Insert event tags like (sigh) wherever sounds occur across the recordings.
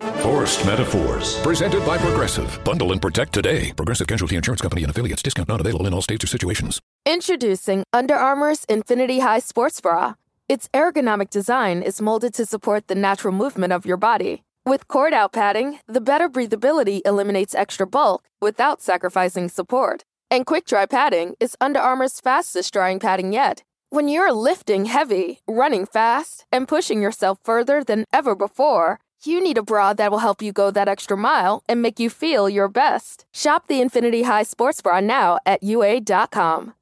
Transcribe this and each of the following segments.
Forced Metaphors. Presented by Progressive. Bundle and protect today. Progressive Casualty Insurance Company and affiliates. Discount not available in all states or situations. Introducing Under Armour's Infinity High Sports Bra. Its ergonomic design is molded to support the natural movement of your body. With cord out padding, the better breathability eliminates extra bulk without sacrificing support. And quick dry padding is Under Armour's fastest drying padding yet. When you're lifting heavy, running fast, and pushing yourself further than ever before, you need a bra that will help you go that extra mile and make you feel your best. Shop the Infinity High Sports Bra now at UA.com.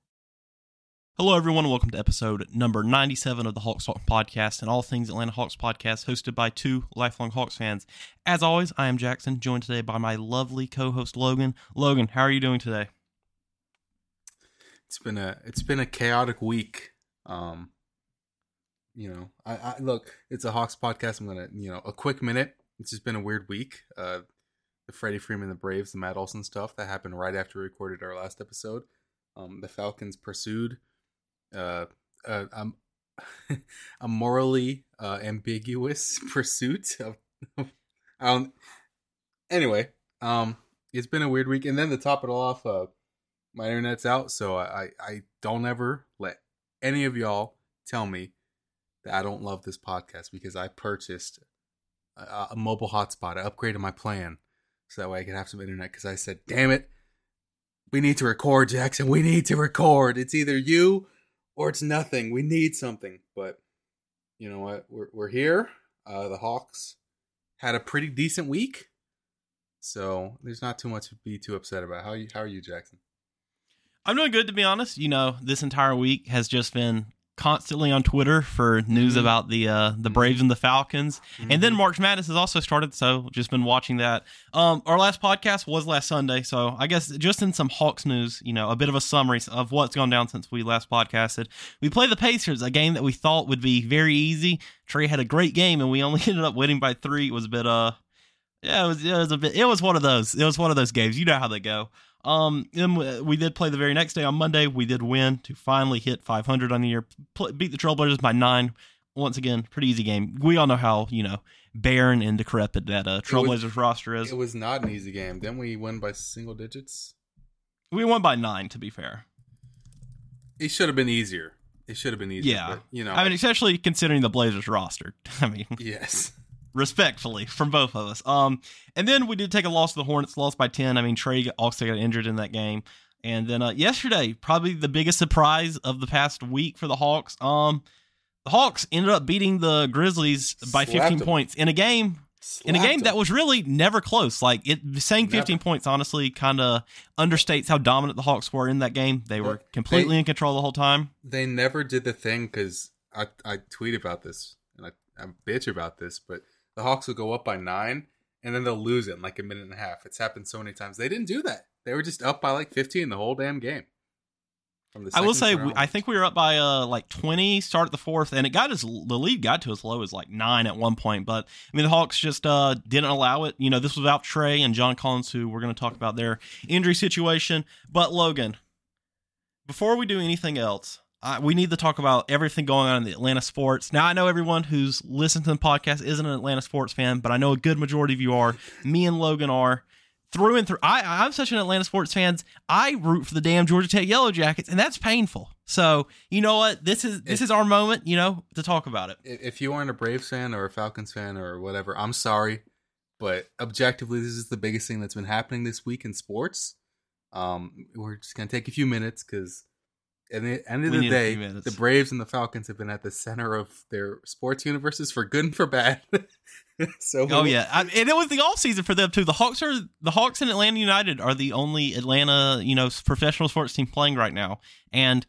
Hello, everyone, welcome to episode number 97 of the Hawks Talk podcast and all things Atlanta Hawks podcast, hosted by two lifelong Hawks fans. As always, I am Jackson, joined today by my lovely co-host Logan. Logan, how are you doing today? It's been a it's been a chaotic week. Um, you know, I, I look, it's a Hawks podcast. I'm gonna, you know, a quick minute. It's just been a weird week. Uh, the Freddie Freeman, the Braves, the Matt Olson stuff that happened right after we recorded our last episode. Um, the Falcons pursued uh, uh, (laughs) um, a morally uh, ambiguous (laughs) pursuit of. um, anyway, um, it's been a weird week, and then to top it all off, uh, my internet's out, so I, I don't ever let any of y'all tell me that I don't love this podcast because I purchased a, a mobile hotspot. I upgraded my plan so that way I could have some internet because I said, damn it, we need to record, Jackson. We need to record. It's either you or it's nothing. We need something. But you know what? We're, we're here. Uh, the Hawks had a pretty decent week. So there's not too much to be too upset about. How are you, how are you, Jackson? I'm doing good, to be honest. You know, this entire week has just been constantly on Twitter for news mm-hmm. about the uh, the Braves and the Falcons, mm-hmm. and then mm-hmm. March Madness has also started. So just been watching that. Um, our last podcast was last Sunday, so I guess just in some Hawks news, you know, a bit of a summary of what's gone down since we last podcasted. We played the Pacers, a game that we thought would be very easy. Trae had a great game, and we only (laughs) ended up winning by three. It was a bit uh. Yeah, it was, it was a bit. It was one of those. It was one of those games. You know how they go. Um, and we did play the very next day on Monday. We did win to finally hit 500 on the year, beat the Trailblazers by nine. Once again, pretty easy game. We all know how you know barren and decrepit that uh, Trailblazers was, roster is. It was not an easy game. Then we win by single digits. We won by nine, to be fair. It should have been easier. It should have been easier. Yeah, but, you know, I mean, especially considering the Blazers roster. (laughs) I mean, yes, respectfully from both of us. Um, and then we did take a loss to the Hornets, lost by ten. I mean, Trae also got injured in that game. And then uh, yesterday, probably the biggest surprise of the past week for the Hawks. Um, the Hawks ended up beating the Grizzlies by Slapped 15 them. points in a game. Slapped in a game them. that was really never close. Like it saying 15 never. points honestly kind of understates how dominant the Hawks were in that game. They were completely they, in control the whole time. They never did the thing because I, I tweet about this and I, I bitch about this, but the Hawks will go up by nine and then they'll lose it in like a minute and a half. It's happened so many times. They didn't do that. They were just up by like 15 the whole damn game. I will say, I think we were up by uh, like 20, start at the fourth, and it got as the lead got to as low as like nine at one point. But I mean, the Hawks just uh, didn't allow it. You know, this was without Trae and John Collins, who we're going to talk about their injury situation. But Logan, before we do anything else, uh, we need to talk about everything going on in the Atlanta sports. Now, I know everyone who's listened to the podcast isn't an Atlanta sports fan, but I know a good majority of you are. Me and Logan are through and through. I, I'm such an Atlanta sports fan. I root for the damn Georgia Tech Yellow Jackets, and that's painful. So you know what? This is this if, is our moment, you know, to talk about it. If you aren't a Braves fan or a Falcons fan or whatever, I'm sorry, but objectively, this is the biggest thing that's been happening this week in sports. Um, we're just gonna take a few minutes because at the end of we the day, the Braves and the Falcons have been at the center of their sports universes for good and for bad. (laughs) so, oh yeah, I, and it was the off season for them too. The Hawks are the Hawks and Atlanta United are the only Atlanta, you know, professional sports team playing right now, and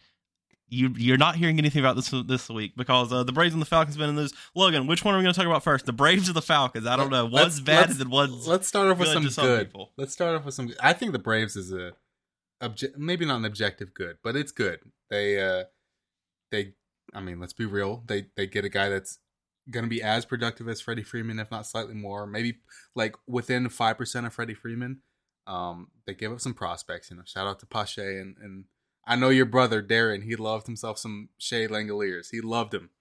you you're not hearing anything about this this week because uh, the Braves and the Falcons have been in this. Logan, which one are we going to talk about first? The Braves or the Falcons? I don't know. What's bad and what's let's start off with some good. Some let's start off with some. I think the Braves is a obje- maybe not an objective good, but it's good. They uh they I mean, let's be real. They they get a guy that's going to be as productive as Freddie Freeman, if not slightly more, maybe like within five percent of Freddie Freeman. Um, they gave up some prospects. You know, shout out to Pache and and I know your brother Darren. He loved himself some Shea Langeliers. He loved him,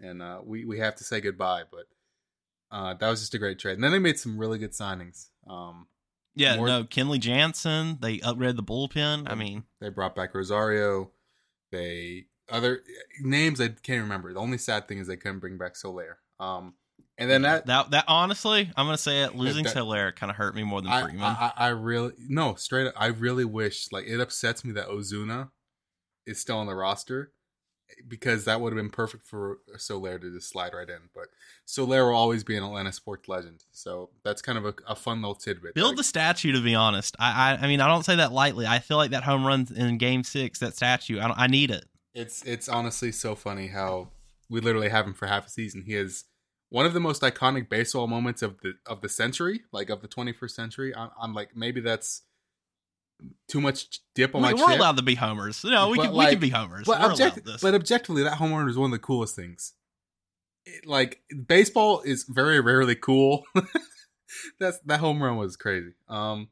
and uh, we we have to say goodbye. But uh, that was just a great trade. And then they made some really good signings. Um, Yeah, More- no, Kenley Jansen. They upgraded the bullpen. I mean, They brought back Rosario. They other names I can't remember. The only sad thing is they couldn't bring back Soler. Um, and then that, that that honestly, I'm gonna say it. Losing that- Soler kind of hurt me more than I, Freeman. I, I really no straight up. I really wish like it upsets me that Ozuna is still on the roster because that would have been perfect for Soler to just slide right in. But Soler will always be an Atlanta sports legend, so that's kind of a, a fun little tidbit. Build Like, the statue. To be honest, I, I I mean I don't say that lightly. I feel like that home run in Game Six, that statue. I don't, I need it. It's it's honestly so funny how we literally have him for half a season. He is one of the most iconic baseball moments of the of the century, like of the 21st century. I'm, I'm like maybe that's too much dip on We, my we're chip. allowed to be homers. No, we But, can we can be homers. but, object- but objectively, that home run is one of the coolest things. It- like baseball is very rarely cool. (laughs) That's that home run was crazy. Um,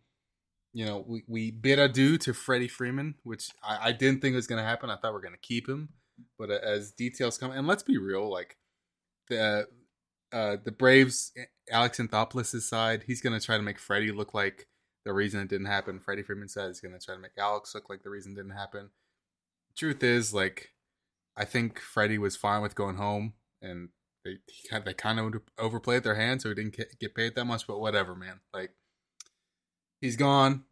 you know, we, we bid adieu to Freddie Freeman, which I, I didn't think was going to happen. I thought we are going to keep him, but as details come, and let's be real, like the uh, the Braves, Alex Anthopoulos' side, he's going to try to make Freddie look like the reason it didn't happen. Freddie Freeman said he's going to try to make Alex look like the reason it didn't happen. Truth is, like, I think Freddie was fine with going home, and they kind they kind of overplayed their hand, so he didn't get, paid that much. But whatever, man. Like, he's gone.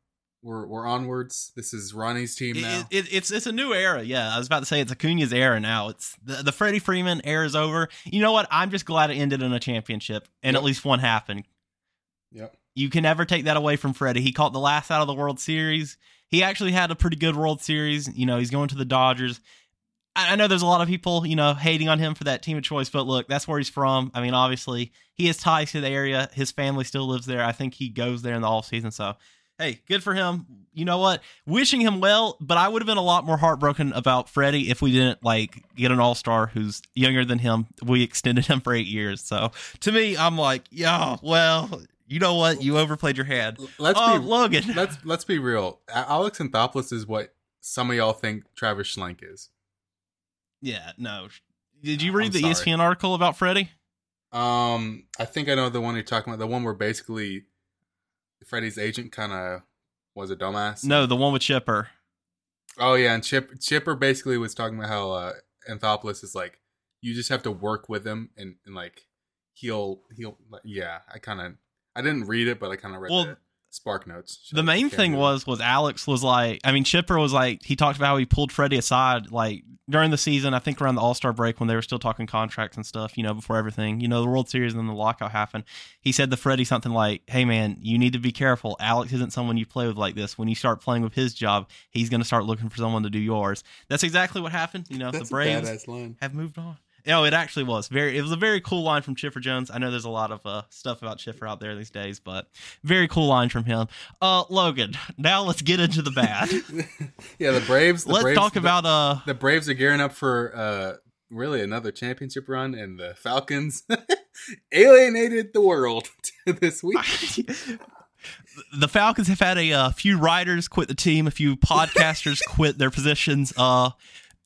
We're we're onwards. This is Ronnie's team It- now. it- it's it's a new era. Yeah, I was about to say it's Acuna's era now. It's the, the Freddie Freeman era is over. You know what? I'm just glad it ended in a championship and Yep. at least one happened. yep. You can never take that away from Freddie. He caught the last out of the World Series. He actually had a pretty good World Series. You know, he's going to the Dodgers. I know there's a lot of people, you know, hating on him for that team of choice, but look, that's where he's from. I mean, obviously, he has ties to the area. His family still lives there. I think he goes there in the off season. So, hey, good for him. You know what? Wishing him well, but I would have been a lot more heartbroken about Freddie if we didn't like get an all star who's younger than him. We extended him for eight years. So to me, I'm like, yeah, well, you know what? You overplayed your hand. Let's Oh, be Logan. (laughs) let's let's be real. Alex Anthopoulos is what some of y'all think Travis Schlenk is. Yeah, no. Did you read I'm the sorry. ESPN article about Freddie? Um, I think I know the one you're talking about. The one where basically Freddie's agent kind of was a dumbass. No, the one with Chipper. Oh yeah, and Chip Chipper basically was talking about how uh, Anthopoulos is like you just have to work with him and, and like he'll he'll yeah. I kind of I didn't read it, but I kind of read Well, the Spark Notes. Shout The main thing was was Alex was like, I mean, Chipper was like, he talked about how he pulled Freddie aside like during the season. I think around the All Star break when they were still talking contracts and stuff. You know, before everything, you know, the World Series and then the lockout happened. He said to Freddie something like, "Hey man, you need to be careful. Alex isn't someone you play with like this. When you start playing with his job, he's going to start looking for someone to do yours." That's exactly what happened. You know, That's the a Braves have moved on. Oh, it actually was very. It was a very cool line from Chipper Jones. I know there's a lot of uh, stuff about Chipper out there these days, but very cool line from him. Uh, Logan. Now let's get into the bad. (laughs) yeah, the Braves. The let's Braves, talk the- about uh. the Braves are gearing up for uh really another championship run, and the Falcons (laughs) alienated the world (laughs) this week. the Falcons have had a uh, few writers quit the team, a few podcasters quit their positions. Uh,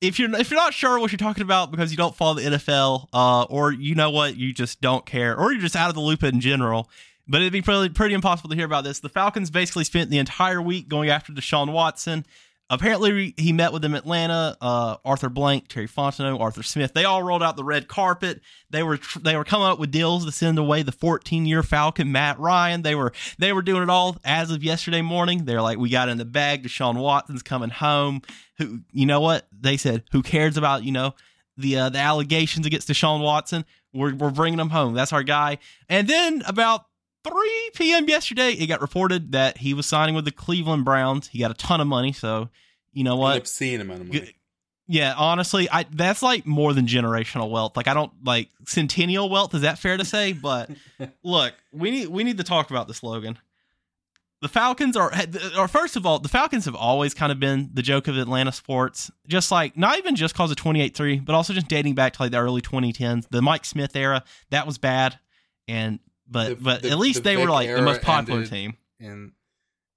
if you're if you're not sure what you're talking about because you don't follow the NFL, uh, or you know what, you just don't care, or you're just out of the loop in general. But it'd be pretty pretty impossible to hear about this. The Falcons basically spent the entire week going after Deshaun Watson. Apparently, he met with them in Atlanta. Uh, Arthur Blank, Terry Fontenot, Arthur Smith. They all rolled out the red carpet. They were they were coming up with deals to send away the 14 year Falcon Matt Ryan. They were they were doing it all as of yesterday morning. They're like, we got in the bag. Deshaun Watson's coming home. Who you know what they said? Who cares about you know the uh, the allegations against Deshaun Watson? We're we're bringing him home. That's our guy. And then about 3 p.m. yesterday, it got reported that he was signing with the Cleveland Browns. He got a ton of money, so you know An what? obscene amount of money. Good- Yeah, honestly, I that's like more than generational wealth. Like I don't like centennial wealth. Is that fair to say? But (laughs) look, we need we need to talk about the slogan. the Falcons are, uh, or first of all, the Falcons have always kind of been the joke of Atlanta sports. Just like not even just cause of twenty eight three, but also just dating back to like the early twenty tens, the Mike Smith era. That was bad, and but The- but the- at least the they were like the most popular team. And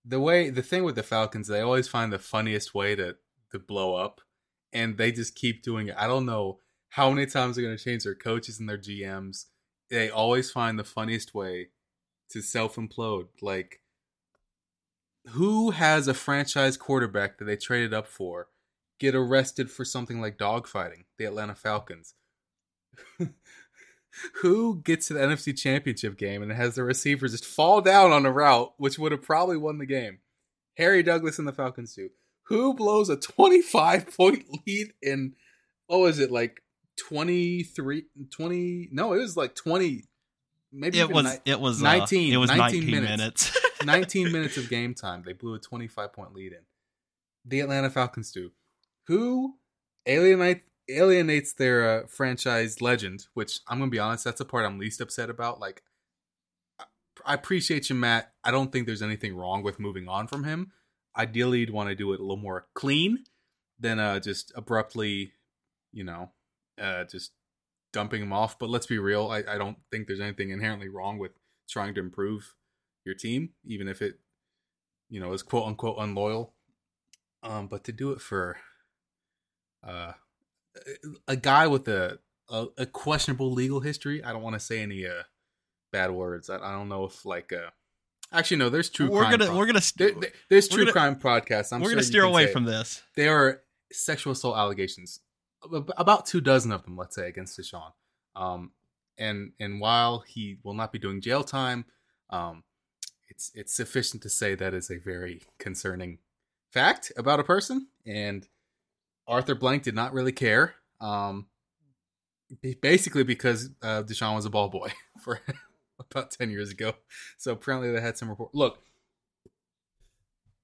the way the thing with the Falcons, they always find the funniest way to to blow up, and they just keep doing it. I don't know how many times they're going to change their coaches and their GMs. They always find the funniest way to self implode. Like, who has a franchise quarterback that they traded up for get arrested for something like dogfighting? The Atlanta Falcons. (laughs) who gets to the NFC Championship game and has the receivers just fall down on a route, which would have probably won the game? Harry Douglas and the Falcons do. Who blows a 25 point lead in, what was it, like 23, 20? No, it was like 20. Maybe It was ni- it was 19 Uh, it was 19 nineteen, minutes. minutes. (laughs) 19 minutes of game time. They blew a 25 point lead in. The Atlanta Falcons do. Who alienate, alienates their uh, franchise legend, which I'm to be honest, that's the part I'm least upset about. Like, I- I appreciate you, Matt. I don't think there's anything wrong with moving on from him. Ideally, you'd want to do it a little more clean than uh, just abruptly, you know, uh, just dumping him off. But let's be real. I, I don't think there's anything inherently wrong with trying to improve your team, even if it, you know, is quote unquote unloyal. Um, but to do it for uh, a guy with a, a a questionable legal history, I don't want to say any uh bad words. I, I don't know if like uh, actually no, there's true. we're crime gonna pod- we're gonna there, there- there's true gonna- crime podcasts. I'm we're sure gonna steer away from this. There are sexual assault allegations, about two dozen of them, let's say, against Deshaun. Um, and and while he will not be doing jail time, um, it's it's sufficient to say that is a very concerning fact about a person. And Arthur Blank did not really care. Um, basically because uh, Deshaun was a ball boy (laughs) for (laughs) about ten years ago. So apparently they had some report. Look,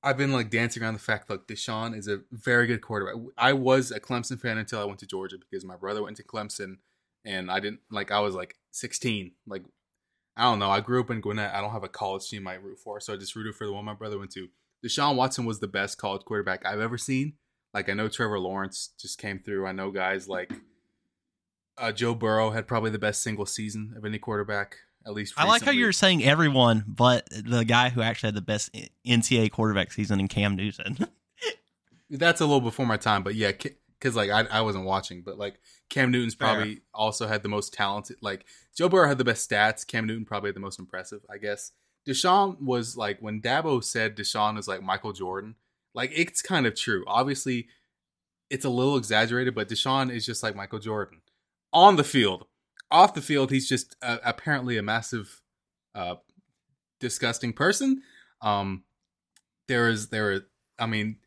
I've been like dancing around the fact like Deshaun is a very good quarterback. I was a Clemson fan until I went to Georgia because my brother went to Clemson, and I didn't like. I was like 16. Like I don't know. I grew up in Gwinnett. I don't have a college team I root for, so I just rooted for the one my brother went to. Deshaun Watson was the best college quarterback I've ever seen. Like I know Trevor Lawrence just came through. I know guys like uh, Joe Burrow had probably the best single season of any quarterback. At least I like how you're saying everyone, but the guy who actually had the best NCAA quarterback season in Cam Newton. (laughs) That's a little before my time, but yeah, because like I, I wasn't watching, but like Cam Newton's Fair. probably also had the most talented. Like Joe Burrow had the best stats. Cam Newton probably had the most impressive, I guess. Deshaun was like when Dabo said Deshaun was like Michael Jordan. Like it's kind of true. Obviously, it's a little exaggerated, but Deshaun is just like Michael Jordan on the field. Off the field, he's just uh, apparently a massive, uh, disgusting person. Um, there is there. I mean,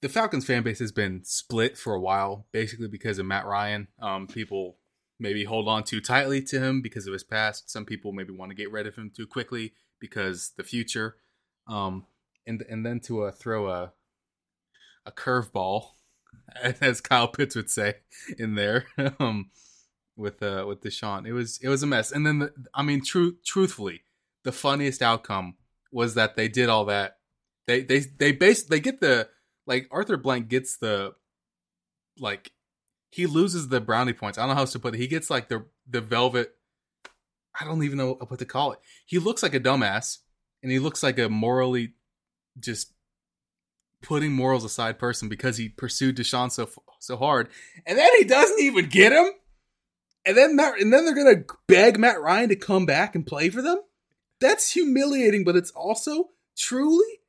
the Falcons fan base has been split for a while, basically because of Matt Ryan. Um, people maybe hold on too tightly to him because of his past. Some people maybe want to get rid of him too quickly because the future. Um, and and then to uh, throw a a curveball, (laughs) as Kyle Pitts would say, in there. (laughs) um, with uh with Deshaun, it was it was a mess. And then the, I mean, true truthfully, the funniest outcome was that they did all that. They they they base they get the like Arthur Blank gets the like he loses the brownie points. I don't know how else to put it. He gets like the the velvet. I don't even know what to call it. He looks like a dumbass, and he looks like a morally just putting morals aside person because he pursued Deshaun so so hard, and then he doesn't even get him. And then Matt, and then they're gonna beg Matt Ryan to come back and play for them. That's humiliating, but it's also truly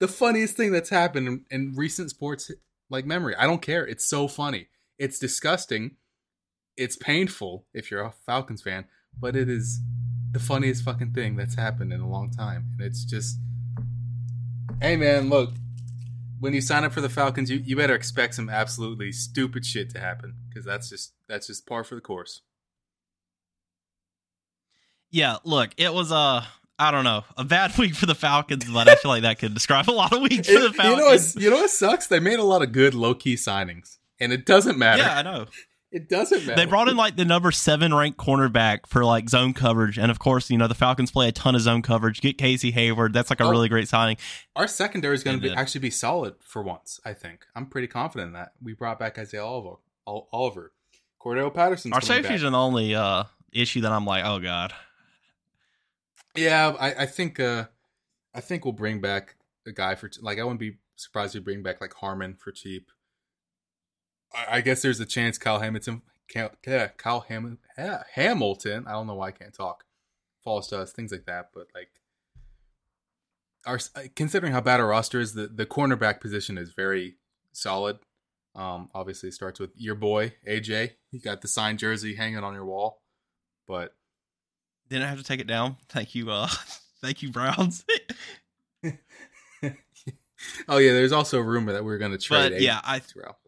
the funniest thing that's happened in, in recent sports like memory. I don't care. It's so funny. It's disgusting. It's painful if you're a Falcons fan, but it is the funniest fucking thing that's happened in a long time. And it's just, hey man, look, when you sign up for the Falcons, you, you better expect some absolutely stupid shit to happen because that's just that's just par for the course. yeah, look, it was a I don't know a bad (laughs) week for the Falcons, but I feel like that could describe a lot of weeks for the It- you know, what, you know what sucks? They made a lot of good low key signings, and it doesn't matter. yeah, I know. It doesn't matter. They brought in like the number seven ranked cornerback for like zone coverage, and of course, you know the Falcons play a ton of zone coverage. Get Casey Hayward, that's like a Oh. really great signing. Our secondary is going to be actually be solid for once. I think I'm pretty confident in that. We brought back Isaiah Oliver. Oliver. Cordarrelle Patterson's Our safeties back. the only uh, issue that I'm like, oh god. Yeah, I, I think uh, I think we'll bring back a guy for like I wouldn't be surprised if we bring back like Harmon for cheap. I, I guess there's a chance Kyle Hamilton, Kyle, yeah, Kyle Ham, yeah, Hamilton. I don't know why I can't talk. Falls to us, things like that. But like, our considering how bad our roster is, the the cornerback position is very solid. Um, obviously, it starts with your boy AJ. You got the signed jersey hanging on your wall, but Didn't have to take it down. Thank you, uh, (laughs) thank you, Browns. (laughs) (laughs) oh yeah, there's also a rumor that we're going to trade. but yeah, I Terrell, but you know,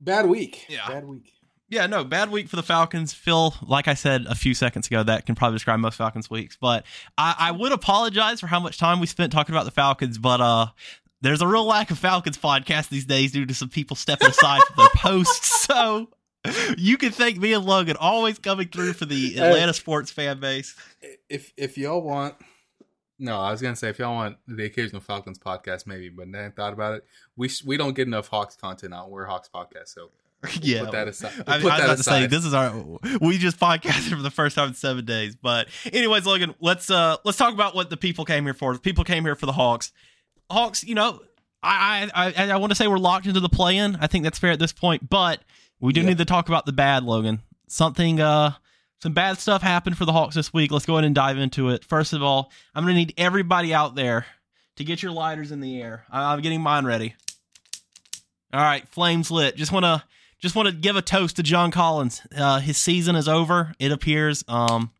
bad week. Yeah. bad week. Yeah, no, bad week for the Falcons. Phil, like I said a few seconds ago, that can probably describe most Falcons weeks. But I, I would apologize for how much time we spent talking about the Falcons, but uh there's a real lack of Falcons podcast these days due to some people stepping aside from their posts. (laughs) So you can thank me and Logan always coming through for the Atlanta sports fan base. If if y'all want, no, I was gonna say if y'all want the occasional Falcons podcast, maybe, but then I thought about it. We sh- we don't get enough Hawks content out. We're Hawks podcast, so (laughs) yeah. put that aside. I, put I was that about to say this is our we just podcasted for the first time in seven days. But anyways, Logan, let's uh let's talk about what the people came here for. The people came here for the Hawks. Hawks, you know, I I I, I want to say we're locked into the play-in. I think that's fair at this point, but we do Yeah. need to talk about the bad, Logan. Something uh some bad stuff happened for the Hawks this week. Let's go ahead and dive into it. First of all, I'm gonna need everybody out there to get your lighters in the air. I'm getting mine ready. All right, flames lit. Just want to just want to give a toast to John Collins. Uh, his season is over. It appears. Um,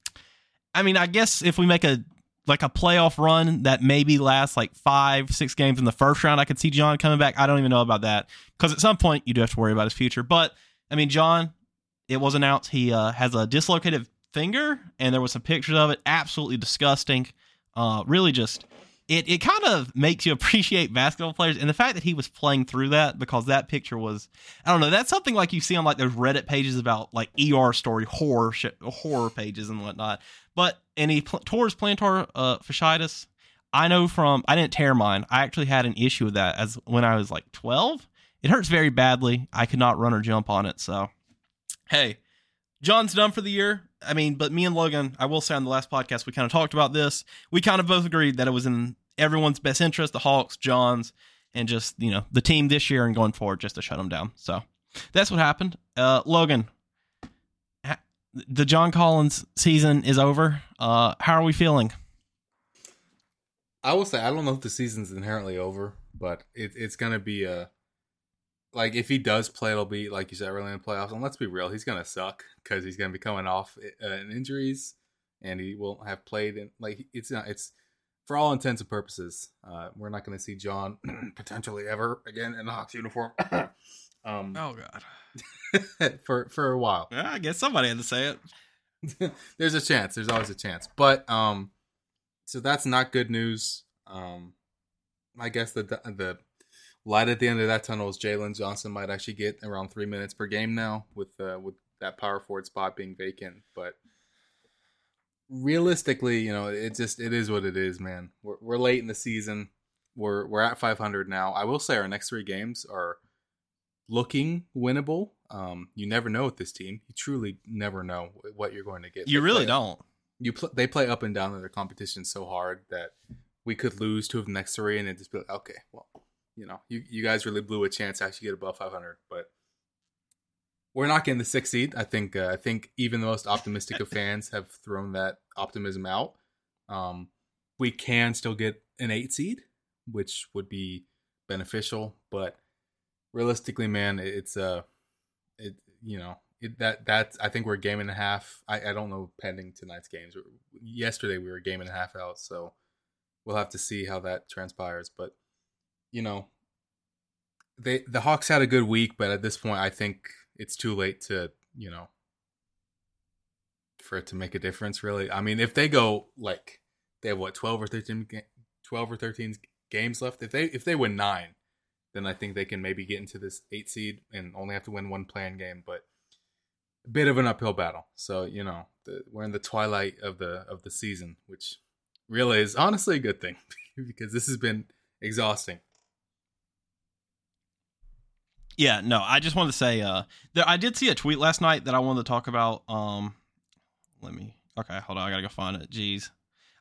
I mean, I guess if we make a like a playoff run that maybe lasts like five, six games in the first round, I could see John coming back. I don't even know about that because at some point you do have to worry about his future. But I mean, John, it was announced he uh, has a dislocated finger, and there was some pictures of it. Absolutely disgusting. Uh, really just it it kind of makes you (laughs) appreciate basketball players and the fact that he was playing through that because that picture was I don't know that's something like you see on like those Reddit pages about like ER story horror horror pages and whatnot. But and he pl- tore his plantar uh, fasciitis. I know from I didn't tear mine. I actually had an issue with that as when I was like twelve. It hurts very badly. I could not run or jump on it. So hey, John's done for the year. I mean, but me and Logan, I will say on the last podcast, we kind of talked about this. We kind of both agreed that it was in everyone's best interest, the Hawks, John's, and just, you know, the team this year and going forward just to shut them down. So that's what happened. Uh, Logan, the John Collins season is over. Uh, how are we feeling? I will say I don't know if the season's inherently over, but it, it's gonna be a like if he does play, it'll be like you said early in the playoffs. And let's be real, he's gonna suck because he's gonna be coming off uh, injuries, and he won't have played. In, like it's not it's for all intents and purposes, uh, we're not gonna see John (clears throat) potentially ever again in a Hawks uniform. (coughs) um, Oh, God. (laughs) for for a while. Yeah, I guess somebody had to say it. (laughs) there's a chance. There's always a chance. But um, so that's not good news. Um, I guess the the light at the end of that tunnel is Jalen Johnson might actually get around three minutes per game now with uh, with that power forward spot being vacant. But realistically, you know, it just it is what it is, man. We're we're late in the season. We're we're at 500 now. I will say our next three games are looking winnable. Um, you never know with this team. You truly never know what you're going to get. You They really play- don't. You pl- they play up and down in their competition so hard that we could lose two of the next three, and it just be like, okay, well, you know, you you guys really blew a chance to actually get above 500, but we're not getting the sixth seed. I think uh, I think even the most optimistic of (laughs) fans have thrown that optimism out. Um, we can still get an eight seed, which would be beneficial, but realistically, man, it- it's uh it you know it, that that I think we're a game and a half. I, I don't know pending tonight's games. Yesterday we were a game and a half out, so we'll have to see how that transpires. But you know, they the Hawks had a good week, but at this point, I think it's too late to you know for it to make a difference. Really, I mean, if they go like they have what twelve or thirteen, 12 or thirteen games left. If they if they win nine, then I think they can maybe get into this eight seed and only have to win one playing game. But a bit of an uphill battle. So you know the, we're in the twilight of the of the season, which really is honestly a good thing (laughs) because this has been exhausting. Yeah, no, I just wanted to say uh there I did see a tweet last night that I wanted to talk about. Um let me okay, hold on, I gotta go find it. Jeez.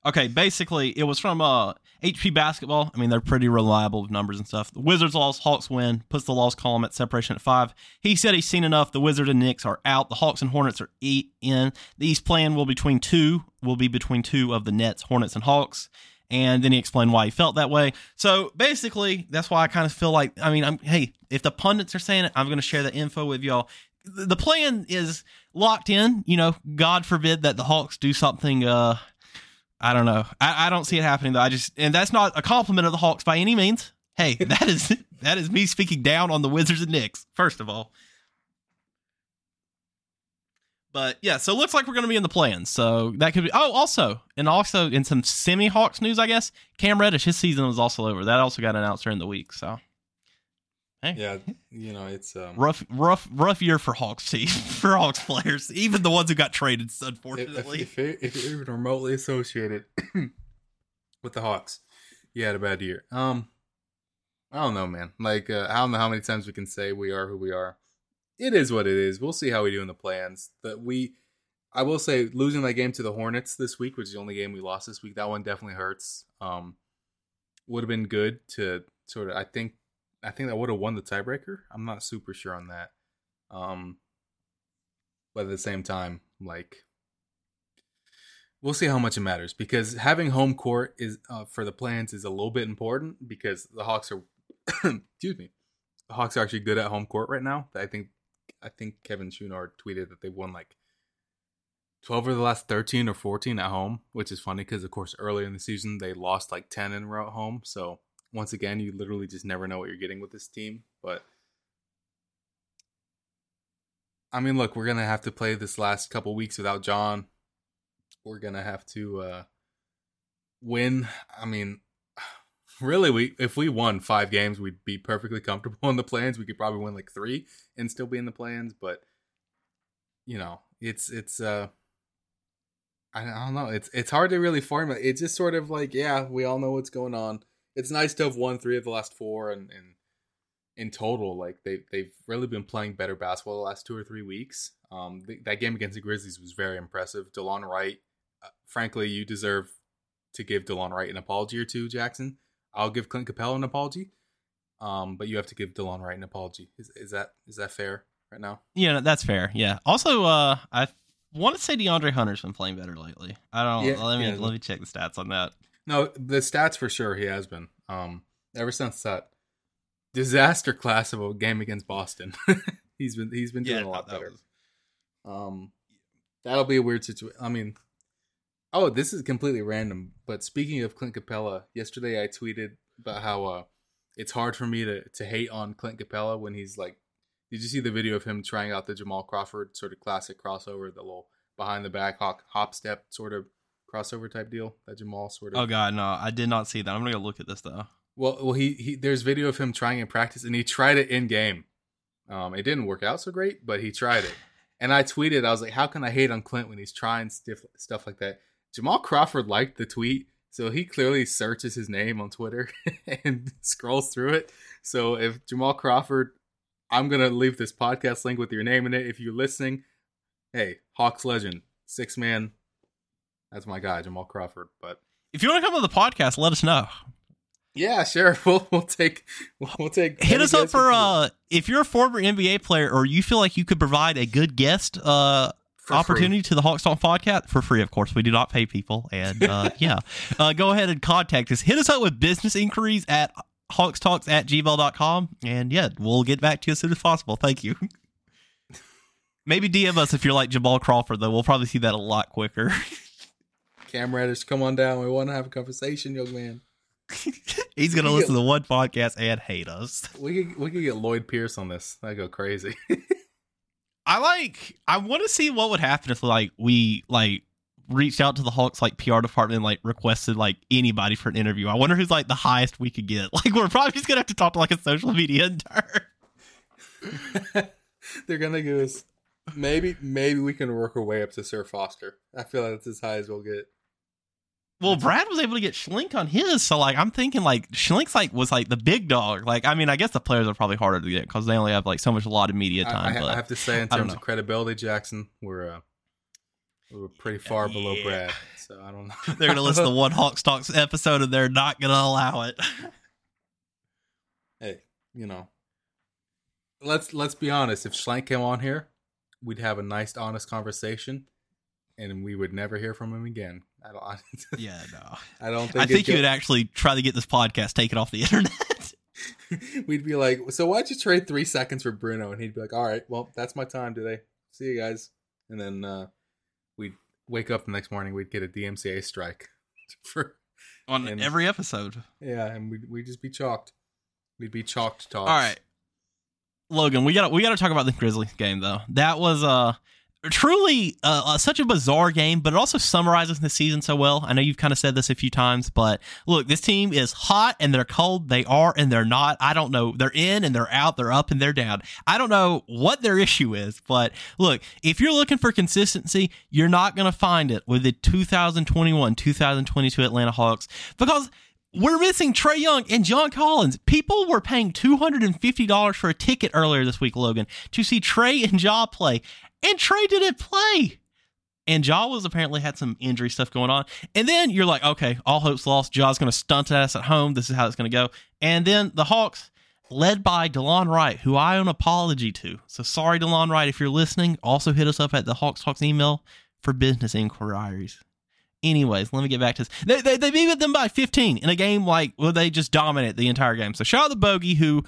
Okay, basically it was from uh HP basketball. I mean, they're pretty reliable with numbers and stuff. The Wizards lost, Hawks win, puts the loss column at separation at five. He said he's seen enough. The Wizards and Knicks are out. The Hawks and Hornets are in. The East playing will between two, will be between two of the Nets, Hornets, and Hawks and then he explained why he felt that way. So basically, that's why I kind of feel like I mean, I'm hey, if the pundits are saying it, I'm going to share the info with y'all. The plan is locked in. You know, God forbid that the Hawks do something. uh I don't know. I, I don't see it happening though. I just and that's not a compliment of the Hawks by any means. Hey, (laughs) that is that is me speaking down on the Wizards and Knicks. First of all. But yeah, so it looks like we're going to be in the plans. So that could be. Oh, also, and also in some semi Hawks news, I guess Cam Reddish, his season was also over. That also got announced during the week. So, hey, yeah, you know, it's um, rough, rough, rough year for Hawks team (laughs) for Hawks players, even the ones who got traded. Unfortunately, if, if, if you're even remotely associated (clears throat) with the Hawks, you had a bad year. Um, I don't know, man. Like, uh, I don't know how many times we can say we are who we are it is what it is. We'll see how we do in the plans. That we, I will say, losing that game to the Hornets this week, which is the only game we lost this week, that one definitely hurts. Um, would have been good to sort of. I think, I think that would have won the tiebreaker. I'm not super sure on that. Um, but at the same time, like, we'll see how much it matters because having home court is uh, for the plans is a little bit important because the Hawks are, (coughs) excuse me, the Hawks are actually good at home court right now. I think I think Kevin Chouinard tweeted that they won like 12 of the last 13 or 14 at home, which is funny because, of course, earlier in the season they lost like 10 in a row at home. So, once again, you literally just never know what you're getting with this team. But, I mean, look, we're going to have to play this last couple weeks without John. We're going to have to uh, win. I mean, really we if we won five games we'd be perfectly comfortable in the plans we could probably win like three and still be in the plans but you know it's it's uh I, don't know. It's it's hard to really formulate. It's just sort of like yeah we all know what's going on. It's nice to have won three of the last four and and in total like they they've really been playing better basketball the last two or three weeks. Um th- that game against the grizzlies was very impressive. Delon wright uh, frankly you deserve to give delon wright an apology or two jackson I'll give Clint Capela an apology. Um, but you have to give Delon Wright an apology. Is is that is that fair right now? Yeah, that's fair. Yeah. Also, uh, I want to say DeAndre Hunter's been playing better lately. I don't. Yeah, let me yeah. let me check the stats on that. No, the stats for sure he has been. Um, ever since that disaster class of a game against Boston, (laughs) he's been he's been doing yeah, a lot better. Was... Um, that'll be a weird situation. I mean, Oh, this is completely random. But speaking of Clint Capela, yesterday I tweeted about how uh, it's hard for me to to hate on Clint Capela when he's like. Did you see the video of him trying out the Jamal Crawford sort of classic crossover, the little behind the back hop, hop step sort of crossover type deal that Jamal sort of? Oh God, no, I did not see that. I'm gonna go look at this though. Well, well, he, he there's video of him trying in practice, and he tried it in game. Um, it didn't work out so great, but he tried it. And I tweeted, I was like, "How can I hate on Clint when he's trying stiff, stuff like that?" Jamal Crawford liked the tweet, so he clearly searches his name on Twitter (laughs) and scrolls through it. So if Jamal Crawford, I'm gonna leave this podcast link with your name in it. If you're listening, hey, Hawks legend, six man, that's my guy, Jamal Crawford. But if you want to come on the podcast, let us know. Yeah, sure. (laughs) We'll we'll take we'll take. Hit us up for uh if you're a former NBA player or you feel like you could provide a good guest uh opportunity free. to the Hawks Talk podcast for free, of course. We do not pay people. And uh, (laughs) yeah, uh, go ahead and contact us. Hit us up with business inquiries at hawkstalks at gmail.com. And yeah, we'll get back to you as soon as possible. Thank you. (laughs) Maybe DM us if you're like Jamal Crawford, though. We'll probably see that a lot quicker. (laughs) Cam Reddish, come on down. We want to have a conversation, young man. He's gonna listen get, to one podcast and hate us. We could we could get Lloyd Pierce on this. I go crazy. I like. I want to see what would happen if like we like reached out to the Hulk's like PR department and like requested like anybody for an interview. I wonder who's like the highest we could get. (laughs) Like we're probably just gonna have to talk to like a social media (laughs) intern. (laughs) They're gonna give us maybe maybe we can work our way up to Sir Foster. I feel like that's as high as we'll get. Well, Brad was able to get Schlenk on his, so like I'm thinking like Schlenk's like was like the big dog. Like I mean, I guess the players are probably harder to get because they only have like so much a lot of media time. I, but I have to say, in terms of credibility, Jackson, we're uh, we're pretty far below Brad. So I don't know. they're gonna listen to (laughs) one Hawks Talks episode and they're not gonna allow it. hey, you know, let's let's be honest. If Schlenk came on here, we'd have a nice, honest conversation, and we would never hear from him again. I don't. (laughs) I, yeah, no. I don't think. I think you would actually try to get this podcast taken off the (laughs) internet. (laughs) We'd be like, so why'd you trade three seconds for Bruno? And he'd be like, all right, well, that's my time today. See you guys. And then uh, we'd wake up the next morning, we'd get a DMCA strike for on And- every episode. yeah, and we'd we'd just be chalked. We'd be chalked talks. All right, Logan, we got we got to talk about the Grizzlies game though. That was uh truly uh, uh, such a bizarre game, but it also summarizes the season so well. I know you've kind of said this a few times, but look, this team is hot and they're cold. They are and they're not. I don't know. They're in and they're out. They're up and they're down. I don't know what their issue is, but look, if you're looking for consistency, you're not going to find it with the 2021 2022 Atlanta Hawks because we're missing Trae Young and John Collins. People were paying $250 for a ticket earlier this week, Logan, to see Trae and Jaw play. And Trae didn't play. And Jaw was apparently had some injury stuff going on. And then you're like, okay, all hope's lost. Jaw's going to stunt us at home. This is how it's going to go. And then the Hawks, led by DeLon Wright, who I owe an apology to. So sorry, DeLon Wright, if you're listening. Also hit us up at the HoxTalks email for business inquiries. Anyways, let me get back to this. They, they, they beat them by 15 in a game like where they just dominate the entire game. So shout out the Bogey who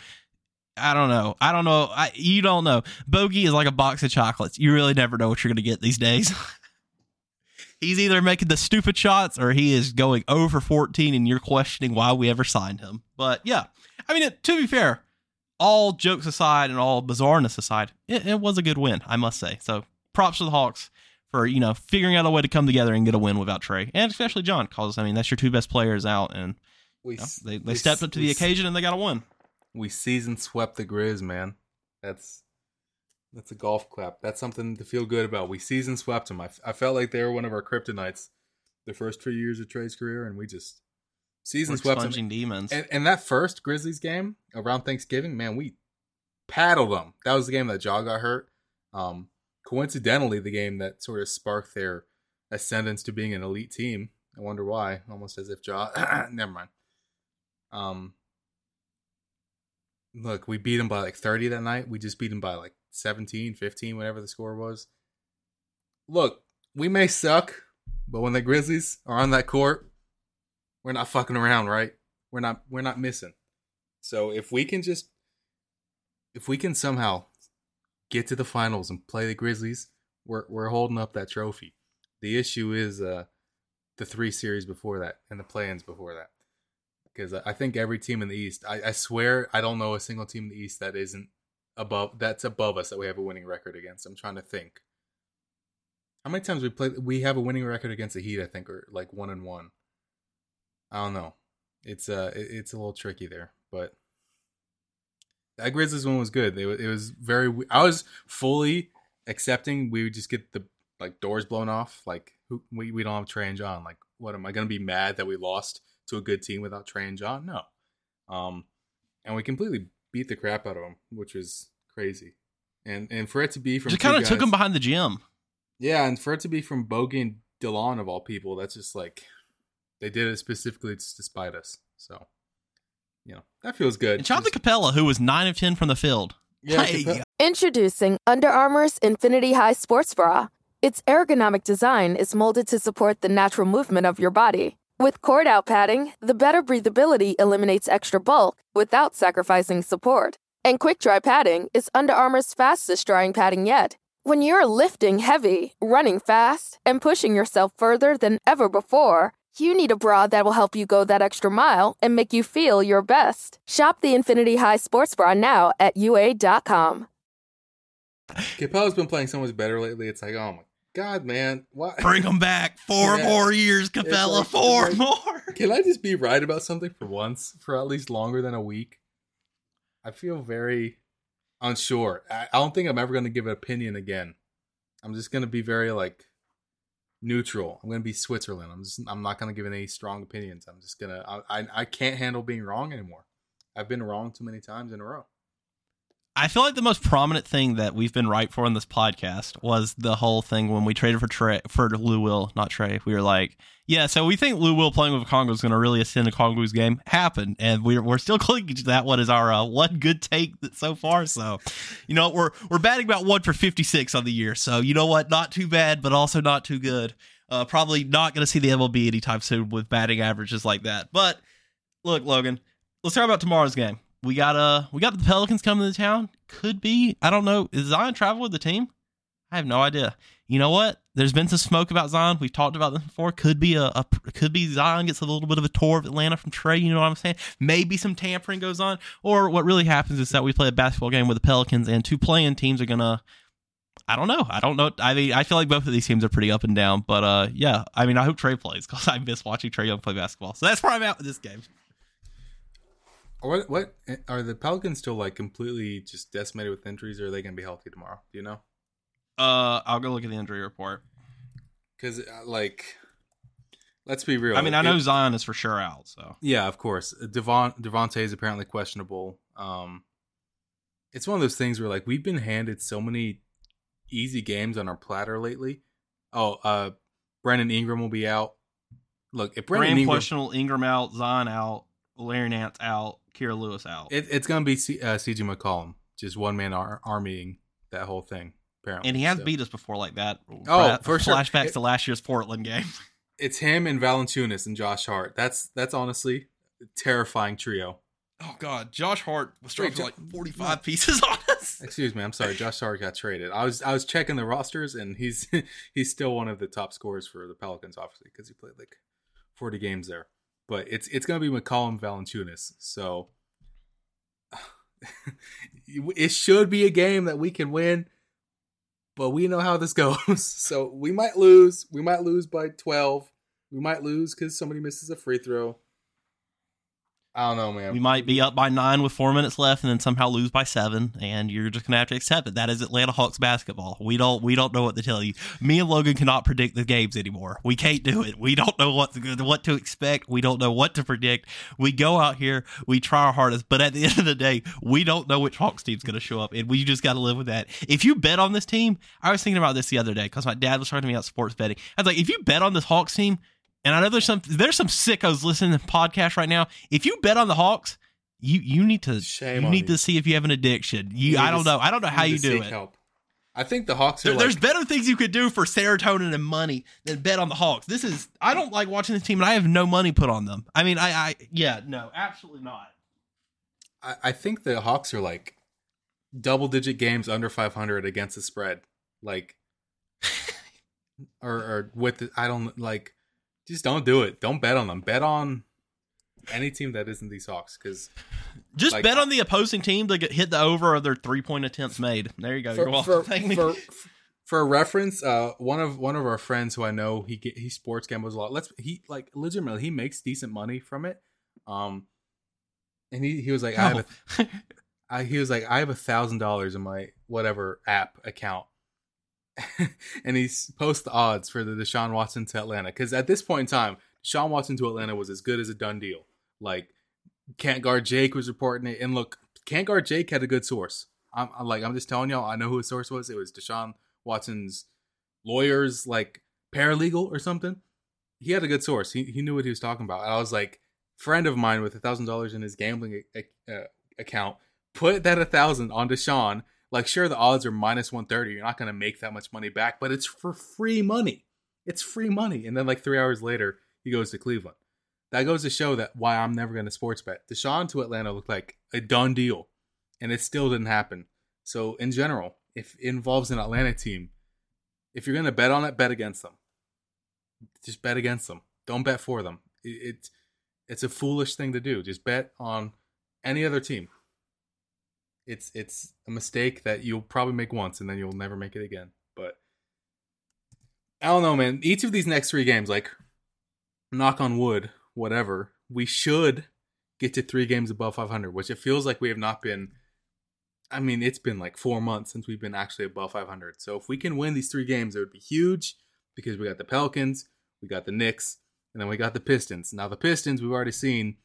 I don't know. I don't know. I, you don't know. Bogey is like a box of chocolates. You really never know what you're going to get these days. (laughs) He's either making the stupid shots or he is going over 14 and you're questioning why we ever signed him. But yeah, I mean, it, to be fair, all jokes aside and all bizarreness aside, it, it was a good win, I must say. So props to the Hawks for, you know, figuring out a way to come together and get a win without Trae. And especially John, because, I mean, that's your two best players out and we you know, they, they stepped up to the occasion and they got a win. We season swept the Grizz, man. That's that's a golf clap. That's something to feel good about. We season swept them. I, I felt like they were one of our kryptonites the first few years of Trae's career, and we just season We're swept them. demons. And, and that first Grizzlies game around Thanksgiving, man, we paddled them. That was the game that Jaw got hurt. Um, coincidentally, the game that sort of sparked their ascendance to being an elite team. I wonder why. Almost as if Jaw. (coughs) never mind. Um, look, we beat them by like 30 that night. We just beat them by like 17, 15, whatever the score was. Look, we may suck, but when the Grizzlies are on that court, we're not fucking around, right? We're not we're not missing. So if we can just if we can somehow get to the finals and play the Grizzlies, we're we're holding up that trophy. The issue is uh the three series before that and the play-ins before that. Because I think every team in the East, I, I swear I don't know a single team in the East that isn't above that's above us that we have a winning record against. I'm trying to think. How many times we play we have a winning record against the Heat, I think, or like one and one. I don't know. It's uh it- it's a little tricky there, but that Grizzlies one was good. It was, it was very. I was fully accepting we would just get the like doors blown off. Like who, we we don't have Trae and John. Like what am I gonna be mad that we lost to a good team without Trae and John? No. Um, and we completely beat the crap out of them, which was crazy. And and for it to be from Just kind of took guys- him behind the gym. yeah, and for it to be from Bogey and Delon of all people, that's just like they did it specifically to spite us. So, you know, that feels good. And shout Just- Capela, who was 9 of 10 from the field. Yeah, hey, Capela- Introducing Under Armour's Infinity High Sports Bra. Its ergonomic design is molded to support the natural movement of your body. With cord out padding, the better breathability eliminates extra bulk without sacrificing support. And quick dry padding is Under Armour's fastest drying padding yet. When you're lifting heavy, running fast, and pushing yourself further than ever before, you need a bra that will help you go that extra mile and make you feel your best. Shop the Infinity High Sports Bra now at UA.com. Capela's been playing so much better lately. It's like, oh my, God, man, why? (laughs) Bring them back. Four Yeah. more years, Capela. like- Four it's more. (laughs) Can I just be right about something for once, for at least longer than a week? I feel very unsure. I, I don't think I'm ever going to give an opinion again. I'm just going to be very like neutral. I'm going to be Switzerland. I'm just I'm not going to give any strong opinions. I'm just going to I, I I can't handle being wrong anymore. I've been wrong too many times in a row. I feel like the most prominent thing that we've been right for in this podcast was the whole thing when we traded for Trae for Lou Will, not Trae. We were like, yeah, so we think Lou Will playing with Congo is going to really ascend a Congo's game. Happened, and we're we're still (laughs) clinging to that. Is our uh, one good take so far? So, you know, we're we're batting about one for fifty six on the year. So you know what? Not too bad, but also not too good. Uh, probably not going to see the MLB anytime soon with batting averages like that. But look, Logan, let's talk about tomorrow's game. We got uh we got the Pelicans coming to town. Could be. I don't know. Is Zion travel with the team? I have no idea. You know what? There's been some smoke about Zion. We've talked about this before. Could be a, a could be Zion gets a little bit of a tour of Atlanta from Trae. You know what I'm saying? Maybe some tampering goes on, or what really happens is that we play a basketball game with the Pelicans, and two playing teams are gonna. I don't know. I don't know. I mean, I feel like both of these teams are pretty up and down, but uh, yeah. I mean, I hope Trae plays because (laughs) I miss watching Trae Young play basketball. So that's where I'm at with this game. What what are the Pelicans still like completely just decimated with injuries, or are they going to be healthy tomorrow? Do you know? Uh, I'll go look at the injury report. Because like, let's be real. I mean, I know It- Zion is for sure out. So Yeah, of course. Devon Devontae is apparently questionable. Um, it's one of those things where like we've been handed so many easy games on our platter lately. Oh, uh, Brandon Ingram will be out. Look, if Brandon Graham Ingram, questionable, Ingram out, Zion out, Larry Nance out, Kira Lewis out. it, it's gonna be C, uh, CJ McCollum, just one man ar- armying that whole thing. Apparently, and he has So, beat us before like that. Oh, Fra- for sure. Flashbacks It- to last year's Portland game. (laughs) It's him and Valanciunas and Josh Hart. That's that's honestly a terrifying trio. Oh God, Josh Hart was dropping Jo- like forty five pieces (laughs) on us. Excuse me, I'm sorry. Josh Hart got traded. I was I was checking the rosters, and he's (laughs) he's still one of the top scorers for the Pelicans, obviously, because he played like 40 games there. But it's it's gonna be McCollum Valanciunas, so (sighs) it should be a game that we can win. But we know how this (laughs) goes, so we might lose. We might lose by 12. We might lose because somebody misses a free throw. I don't know, man. We might be up by nine with four minutes left, and then somehow lose by seven, and you're just gonna have to accept it. That is Atlanta Hawks basketball. We don't we don't know what to tell you. Me and Logan cannot predict the games anymore. We can't do it. We don't know what to, what to expect. We don't know what to predict. We go out here, we try our hardest, but at the (laughs) end of the day, we don't know which Hawks team's gonna show up, and we just got to live with that. If you bet on this team, I was thinking about this the other day because my dad was talking to me about sports betting. I was like, if you bet on this Hawks team. And I know there's some there's some sickos listening to the podcast right now. If you bet on the Hawks, you you need to Shame you need you. to see if you have an addiction. You, You I don't to- know. I don't know how you do it. Help. I think the Hawks are There- there's like, better things you could do for serotonin and money than bet on the Hawks. This is I don't like watching this team and I have no money put on them. I mean, I I yeah, no, absolutely not. I, I think the Hawks are like double digit games under 500 against the spread. Like, (laughs) or, or with, the, I don't like, just don't do it. Don't bet on them. Bet on any team that isn't these Hawks because Just Like- bet on the opposing team to get hit the over of their three point attempts made. There you go. You're for, welcome. for, (laughs) me. for, for a reference, uh, one of one of our friends who I know he get, he sports gambles a lot. Let's he like legitimately he makes decent money from it. Um, and he he was like, I have a Oh. (laughs) I, he was like, I have a thousand dollars in my whatever app account, (laughs) and he posts the odds for the Deshaun Watson to Atlanta because at this point in time, Deshaun Watson to Atlanta was as good as a done deal. Like, can't guard Jake was reporting it, and look, can't guard Jake had a good source. I'm, I'm like, I'm just telling y'all, I know who his source was. It was Deshaun Watson's lawyers, like paralegal or something. He had a good source. He he knew what he was talking about. And I was like, friend of mine with a thousand dollars in his gambling a- uh, account put that a thousand on Deshaun. Like, sure, the odds are minus one thirty. You're not going to make that much money back, but it's for free money. It's free money. And then like three hours later, he goes to Cleveland. That goes to show that why I'm never going to sports bet. Deshaun to Atlanta looked like a done deal, and it still didn't happen. So in general, if it involves an Atlanta team, if you're going to bet on it, bet against them. Just bet against them. Don't bet for them. It, it it's a foolish thing to do. Just bet on any other team. It's it's a mistake that you'll probably make once and then you'll never make it again. But I don't know, man. Each of these next three games, like knock on wood, whatever, we should get to three games above 500, which it feels like we have not been. I mean, it's been like four months since we've been actually above 500. So if we can win these three games, it would be huge because we got the Pelicans, we got the Knicks, and then we got the Pistons. Now the Pistons, we've already seen,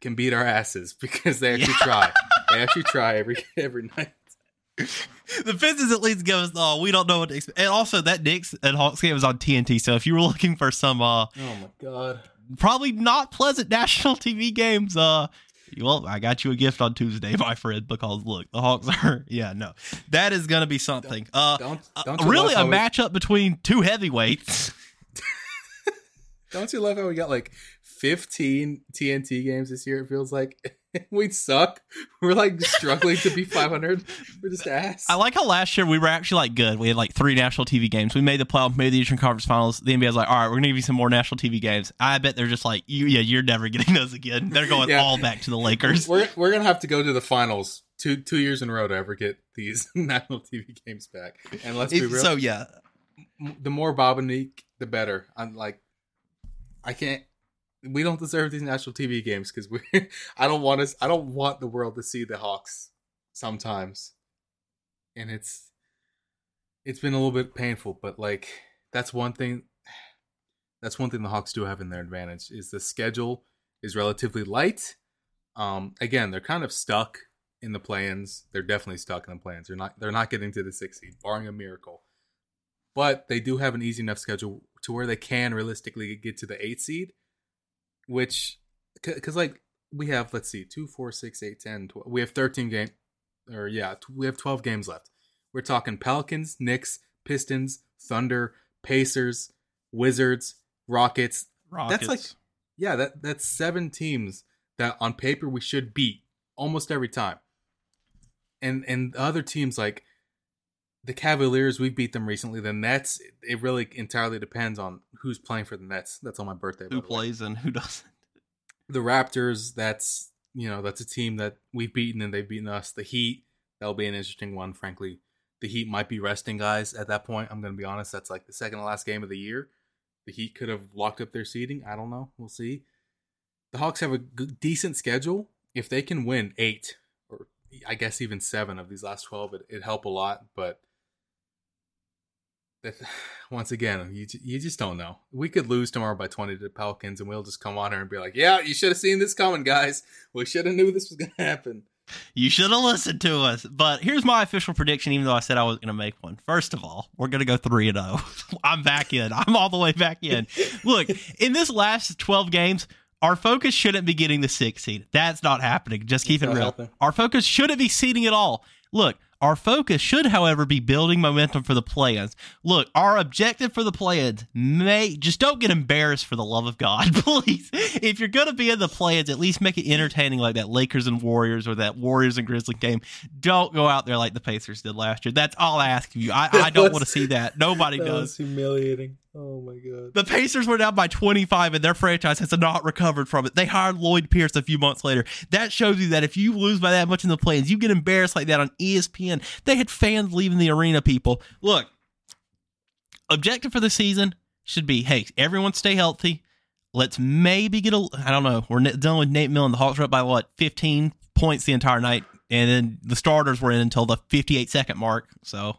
can beat our asses (laughs) because they actually try. They actually try every (laughs) every night. the Pistons at least give us, oh, we don't know what to expect. And also, that Knicks and Hawks game was on TNT. So if you were (laughs) looking for some, uh, Oh my god. probably not pleasant (laughs) national TV games, uh, well, I got you a gift on Tuesday, my friend, because look, the Hawks are, yeah, no, that is going to be something. Uh, Don't uh, don't really a we- matchup between two heavyweights. Don't you love how we got like 15 TNT games this year? It feels like (laughs) we suck. We're like struggling to be 500. We're just ass. I like how last year we were actually like good. We had like three national TV games. We made the playoff, made the Eastern Conference Finals. The NBA's like, all right, we're gonna give you some more national TV games. I bet they're just like, you, yeah, you're never getting those again. They're going Yeah. all back to the Lakers. We're we're gonna have to go to the finals two two years in a row to ever get these (laughs) national TV games back. And let's be real, so yeah, the more Bobanique, the better. I'm like, I can't. We don't deserve these national TV games because we. (laughs) I don't want us. I don't want the world to see the Hawks sometimes, and it's it's been a little bit painful. But like that's one thing. (sighs) That's one thing the Hawks do have in their advantage is the schedule is relatively light. Um, again, they're kind of stuck in the play-ins. They're definitely stuck in the play-ins. They're not. They're not getting to the six seed, barring a miracle but they do have an easy enough schedule to where they can realistically get to the eight seed which because like we have let's see 2 4 6 8 10 12, we have 13 game or yeah we have 12 games left. We're talking pelicans knicks pistons thunder pacers wizards rockets. Rockets. That's like- yeah that that's seven teams that on paper we should beat almost every time. And and the other teams like the Cavaliers, we beat them recently. The Nets, it really entirely depends on who's playing for the Nets. That's on my birthday. who way. plays and who (laughs) doesn't. The Raptors, that's you know that's a team that we've beaten and they've beaten us. The Heat, that'll be an interesting one. Frankly, the Heat might be resting guys at that point. I'm going to be honest. That's like the second to last game of the year. The Heat could have locked up their seeding. I don't know. We'll see. The Hawks have a decent schedule. If they can win eight or I guess even seven of these last twelve, it, it'd help a lot. But (sighs) once again, you you just don't know. We could lose tomorrow by twenty to the Pelicans, and we'll just come on here and be like, "Yeah, you should have seen this coming, guys. We should have knew this was going to happen." You should have listened to us. But here's my official prediction, even though I said I was going to make one. First of all, we're going to go 3 and 0. (laughs) I'm back in. I'm all the way back in. Look, in this last 12 games, our focus shouldn't be getting the six seed. That's not happening. Just keep it real. happening. Our focus shouldn't be seeding at all. Look, our focus should, however, be building momentum for the play-ins. Look, our objective for the play-ins may just don't get embarrassed for the love of God, (laughs) please. If you're gonna be in the play-ins, at least make it entertaining, like that Lakers and Warriors or that Warriors and Grizzlies game. Don't go out there like the Pacers did last year. That's all I ask of you. I, I don't (laughs) want to see that. Nobody does. humiliating. Oh my god. The Pacers were down by 25 and their franchise has not recovered from it. They hired Lloyd Pierce a few months later. That shows you that if you lose by that much in the play-ins, you get embarrassed like that on ESPN. They had fans leaving the arena, people. Look, objective for the season should be, hey, everyone stay healthy. Let's maybe get a, I don't know, we're dealing with Nate McMillan. The Hawks were up by what, 15 points the entire night. And then the starters were in until the 58 second mark. So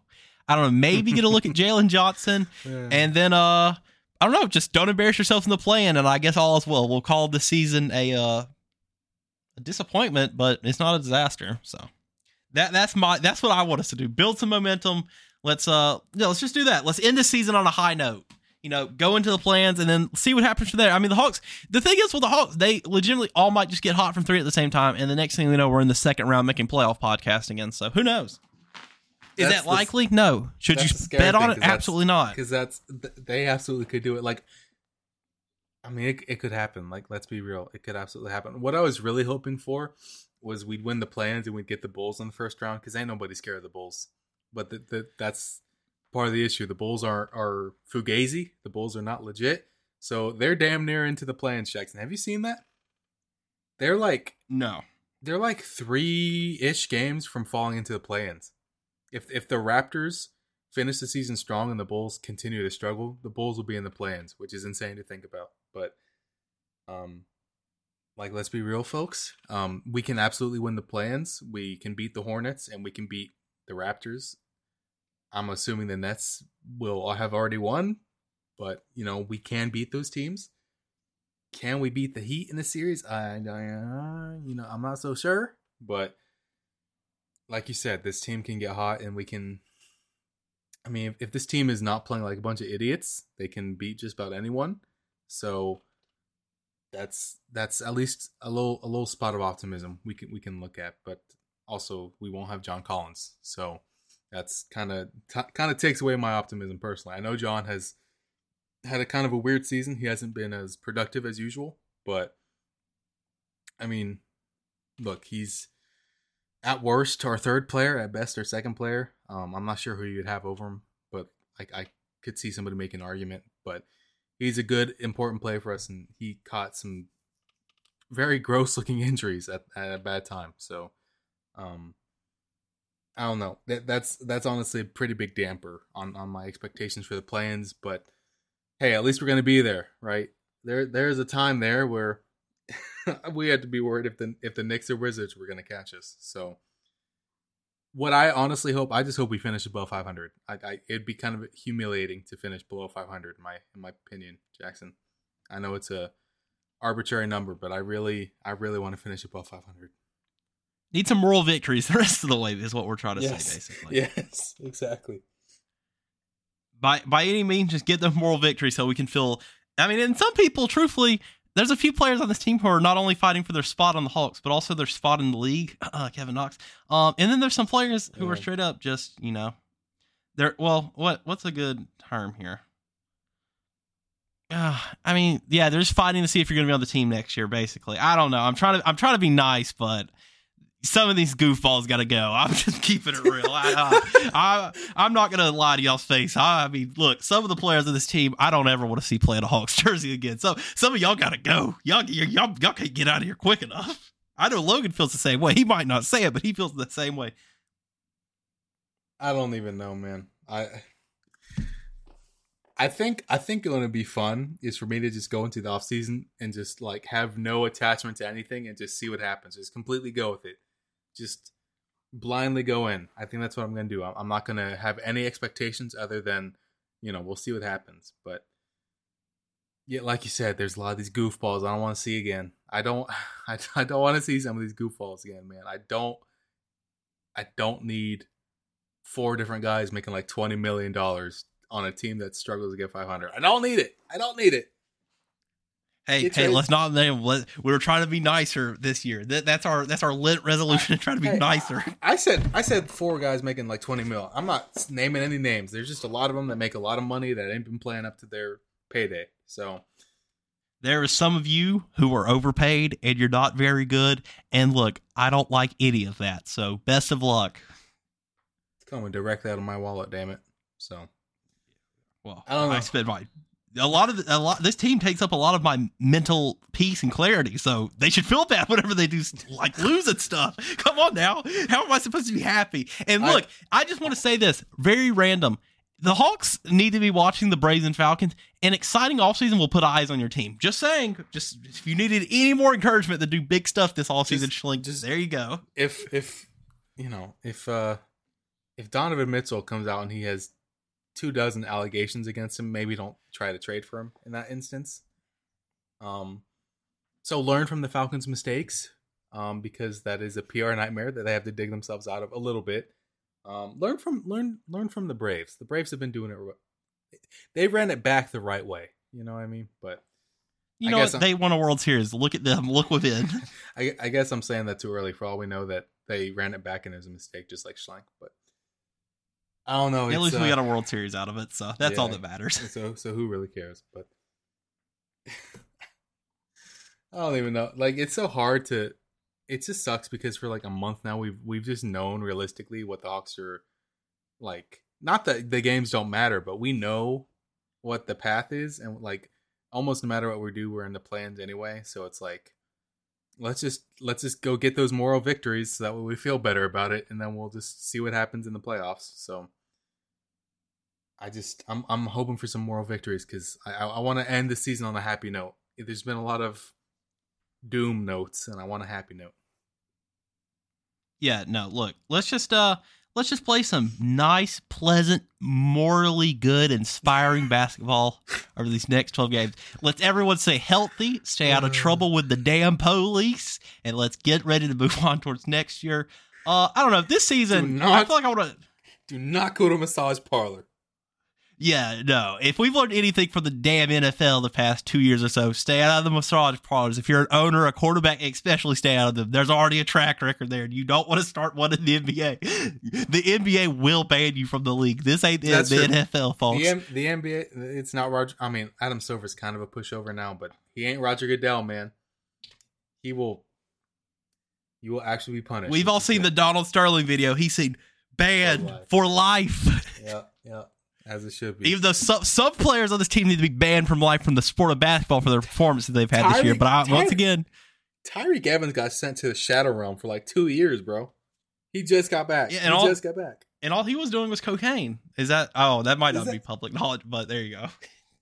I don't know, maybe get a look at (laughs) Jalen Johnson. And then uh I don't know, just don't embarrass yourself in the play-in and I guess all is well. We'll call the season a uh a disappointment, but it's not a disaster. So that that's my that's what I want us to do. Build some momentum. Let's uh no, let's just do that. Let's end the season on a high note. You know, go into the play-ins and then see what happens from there. I mean, the Hawks. The thing is with the Hawks, they legitimately all might just get hot from three at the same time, and the next thing we know, we're in the second round making playoff podcast again. So who knows? Is that the- likely? No. Should you the bet on it? Absolutely not. because that's they absolutely could do it. Like, I mean, it, it could happen. Like, let's be real, it could absolutely happen. What I was really hoping for was we'd win the play-ins and we'd get the Bulls in the first round because ain't nobody scared of the Bulls. But the, the, that's part of the issue. The Bulls are are fugazi. The Bulls are not legit. So they're damn near into the play-ins. Jackson, have you seen that? They're like No. they're like three ish games from falling into the play-ins. If if the Raptors finish the season strong and the Bulls continue to struggle, the Bulls will be in the play-ins, which is insane to think about. But um like let's be real folks. Um we can absolutely win the play-ins. We can beat the Hornets and we can beat the Raptors. I'm assuming the Nets will have already won, but you know, we can beat those teams. Can we beat the Heat in the series? I, I you know, I'm not so sure, but like you said, this team can get hot and we can I mean, if, if this team is not playing like a bunch of idiots, they can beat just about anyone. So that's that's at least a little a little spot of optimism we can we can look at. But also, we won't have John Collins, so that's kind of t- kind of takes away my optimism personally. I know John has had a kind of a weird season. He hasn't been as productive as usual, but I mean, look, he's at worst our third player, at best our second player. Um, I'm not sure who you'd have over him, but like I could see somebody make an argument. But he's a good, important player for us, and he caught some very gross looking (laughs) injuries at, at a bad time. So, um, I don't know. That that's that's honestly a pretty big damper on on my expectations for the play-ins. But hey, at least we're gonna be there, right? There there's a time there where (laughs) we had to be worried if the if the Knicks or Wizards were gonna catch us. So what I honestly hope, I just hope we finish above 500. I, I it'd be kind of humiliating to finish below 500 in my in my opinion, Jackson. I know it's a arbitrary number, but I really I really want to finish above 500. Need some moral victories (laughs) the rest of the way is what we're trying to Yes. say basically. (laughs) Yes, exactly. By by any means, just get the moral victory so we can feel. I mean, and some people, truthfully, there's a few players on this team who are not only fighting for their spot on the Hawks, but also their spot in the league. (laughs) Uh, Kevin Knox. Um, and then there's some players who are straight up just you know, they're well. What what's a good term here? Uh, I mean, yeah, they're just fighting to see if you're going to be on the team next year. Basically, I don't know. I'm trying to I'm trying to be nice, but some of these goofballs got to go. (laughs) I'm just keeping it real. I, uh, I, I'm not gonna lie to y'all's face. I, I mean, look, some of the players of this team, I don't ever want to see play in a Hawks (laughs) jersey again. So some of y'all gotta go. Y'all, y'all, y'all can't get out of here quick enough. I know Logan feels the same way. He might not say it, but he feels the same way. I don't even know, man. I I think I think going to be fun is for me to just go into the off season and just like have no attachment to anything and just see what happens. Just completely go with it. Just blindly go in. I think that's what I'm going to do. I'm not going to have any expectations other than, you know, we'll see what happens. But yeah, like you said, there's a lot of these goofballs I don't want to see again. I don't (sighs) I, I don't want to see some of these goofballs again, man. I don't I don't need four different guys making like twenty million dollars on a team that struggles to get five hundred. I don't need it. I don't need it. Hey, Get hey, let's not name. Let, we were trying to be nicer this year. That, that's our that's our lit resolution to try to be Hey, nicer. I said I said four guys making like twenty mil. I'm not naming any names. There's just a lot of them that make a lot of money that ain't been playing up to their payday. So There are some of you who are overpaid and you're not very good. And look, I don't like any of that. So best of luck. it's coming directly out of my wallet. Damn it. So Well, I don't know. I spend my a lot of a lot. This team takes up a lot of my mental peace and clarity. So they should feel bad (laughs) whenever they do like lose and stuff. (laughs) Come on now, how am I supposed to be happy? And look, I, just want to say this very random. The Hawks need to be watching the Braves and Falcons. An exciting offseason will put eyes on your team. Just saying. Just if you needed any more encouragement to do big stuff this offseason, Just- just- there you go. if if you know if uh if Donovan Mitchell comes out and he has two dozen allegations against him, maybe don't try to trade for him in that instance. Um, so learn from the Falcons' mistakes, um, because that is a PR nightmare that they have to dig themselves out of a little bit. Um, learn from learn learn from the Braves. The Braves have been doing it. They ran it back the right way. You know what I mean? But You I know guess what? They won a World Series. Look at them. (laughs) Look within. (laughs) I, I guess I'm saying that too early. For all we know, that they ran it back and it was a mistake, just like Schlenk. But I don't know. At least we uh, got a World Series out of it. So that's all that matters. so so who really cares? But (laughs) I don't even know. Like it's so hard to. It just sucks because for like a month now we've we've just known realistically what the Hawks are like. Not that the games don't matter, but we know what the path is, and like almost no matter what we do, we're in the play-ins anyway. So it's like let's just let's just go get those moral victories so that way we feel better about it, and then we'll just see what happens in the playoffs. So I just I'm I'm hoping for some moral victories because I I, I want to end the season on a happy note. There's been a lot of doom notes, and I want a happy note. Yeah, no, look, let's just uh let's just play some nice, pleasant, morally good, inspiring basketball over these next 12 games. Let's everyone stay healthy, stay out of trouble with the damn police, and let's get ready to move (laughs) on towards next year. Uh I don't know, this season not- I feel like I want to Do not go to a massage parlor. Yeah, no. If we've learned anything from the damn NFL the past two years or so, stay out of the massage parlors. If you're an owner, a quarterback, especially stay out of them. There's already a track record there, and you don't want to start one in the NBA. The NBA will ban you from the league. This ain't the, That's the true. NFL, folks. The, M- the NBA, it's not Roger. I mean, Adam Silver's kind of a pushover now, but he ain't Roger Goodell, man. He will, you will actually be punished. We've all seen the Donald Sterling video. He's seen banned life. for life. yeah, yeah, as it should be. Even though some, some players on this team need to be banned from life from the sport of basketball for their performances they've had this year. But I, once again, Tyreke Evans got sent to the Shadow Realm for like two years, bro. He just got back. Yeah, he and all- just got back. and all he was doing was cocaine. Is that? Oh, that might Is not that- be public (laughs) knowledge, but there you go.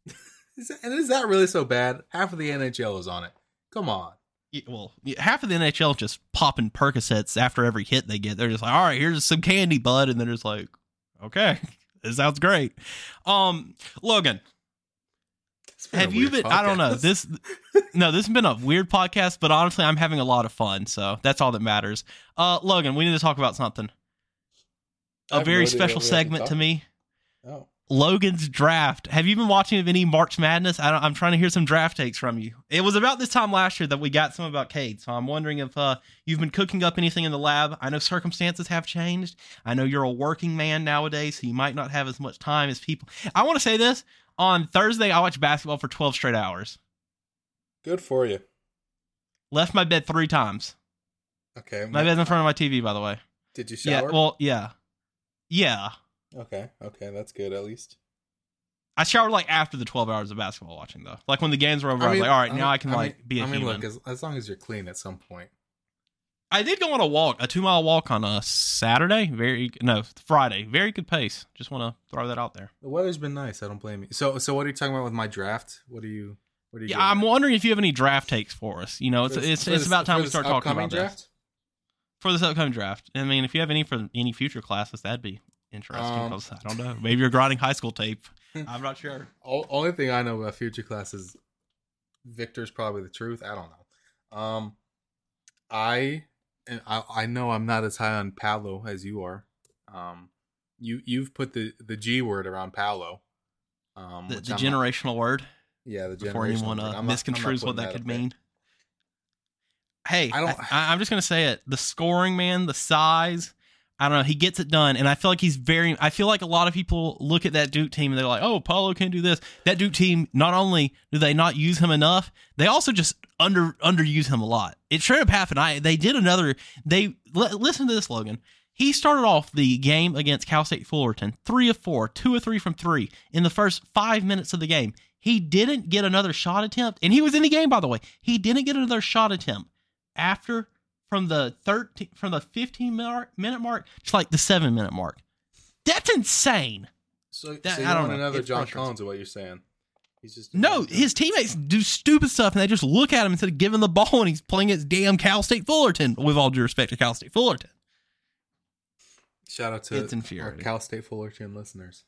(laughs) Is that, and is that really so bad? Half of the NHL is on it. Come on. Yeah, well, yeah, half of the NHL just popping Percocets after every hit they get. They're just like, all right, here's some candy, bud, and they're just like, okay, this sounds great. Um, Logan, It's been a have you been? I don't know this. No, this has been a weird podcast, but honestly, I'm having a lot of fun, so that's all that matters. Uh, Logan, we need to talk about something. A have no very special what we have to segment to me. Oh. Logan's draft. Have you been watching any March Madness? I don't, I'm trying to hear some draft takes from you. It was about this time last year that we got some about Cade, so I'm wondering if uh, you've been cooking up anything in the lab. I know circumstances have changed. I know you're a working man nowadays, so you might not have as much time as people. I want to say this on Thursday. I watched basketball for 12 straight hours. Good for you. Left my bed three times. Okay. My bed's in front of my TV, by the way. Did you shower? Yeah. Well, yeah, yeah. Okay. Okay. That's good at least. I showered like after the 12 hours of basketball watching though. Like when the games were over, I, was like, all right, now I can like mean- be a I mean, human. look, as, as long as you're clean at some point. I did go on a walk, a two mile walk on a Saturday. Very no Friday. Very good pace. Just want to throw that out there. The weather's been nice. I don't blame you. So, so what are you talking about with my draft? What are you? What are you? Yeah, I'm at? wondering if you have any draft takes for us. You know, it's For it's for it's this- about time we start talking about draft. this for this upcoming draft. I mean, if you have any for any future classes, that'd be interesting. Um, I don't know. Maybe you're grinding high school tape. (laughs) I'm not sure. Only thing I know about future classes, Victor's probably the truth. I don't know. Um, I and I, I know I'm not as high on Paolo as you are. Um, you you've put the the G word around Paolo. Um, The, the I'm not- generational word yeah, the before generational anyone word. uh, I'm not- I'm not misconstrues what putting that could there. mean. Hey, I I don't- I, I'm just gonna say it. The scoring, man, the size. I don't know. He gets it done, and I feel like he's very. I feel like a lot of people look at that Duke team and they're like, "Oh, Paolo can't do this." That Duke team, not only do they not use him enough, they also just under underuse him a lot. It straight up happened. I they did another. They li- listen to this, Logan. He started off the game against Cal State Fullerton, three of four, two of three from three in the first five minutes of the game. He didn't get another shot attempt, and he was in the game, by the way. He didn't get another shot attempt after from the 13 from the 15 minute minute mark to like the seven minute mark. That's insane. So, That- so you I don't want know. another It's John. Collins? Is what you're saying? He's just No, his teammates do stupid stuff and they just look at him instead of giving the ball and he's playing against damn Cal State Fullerton. With all due respect to Cal State Fullerton. shout out to It's infuriating. Cal State Fullerton listeners.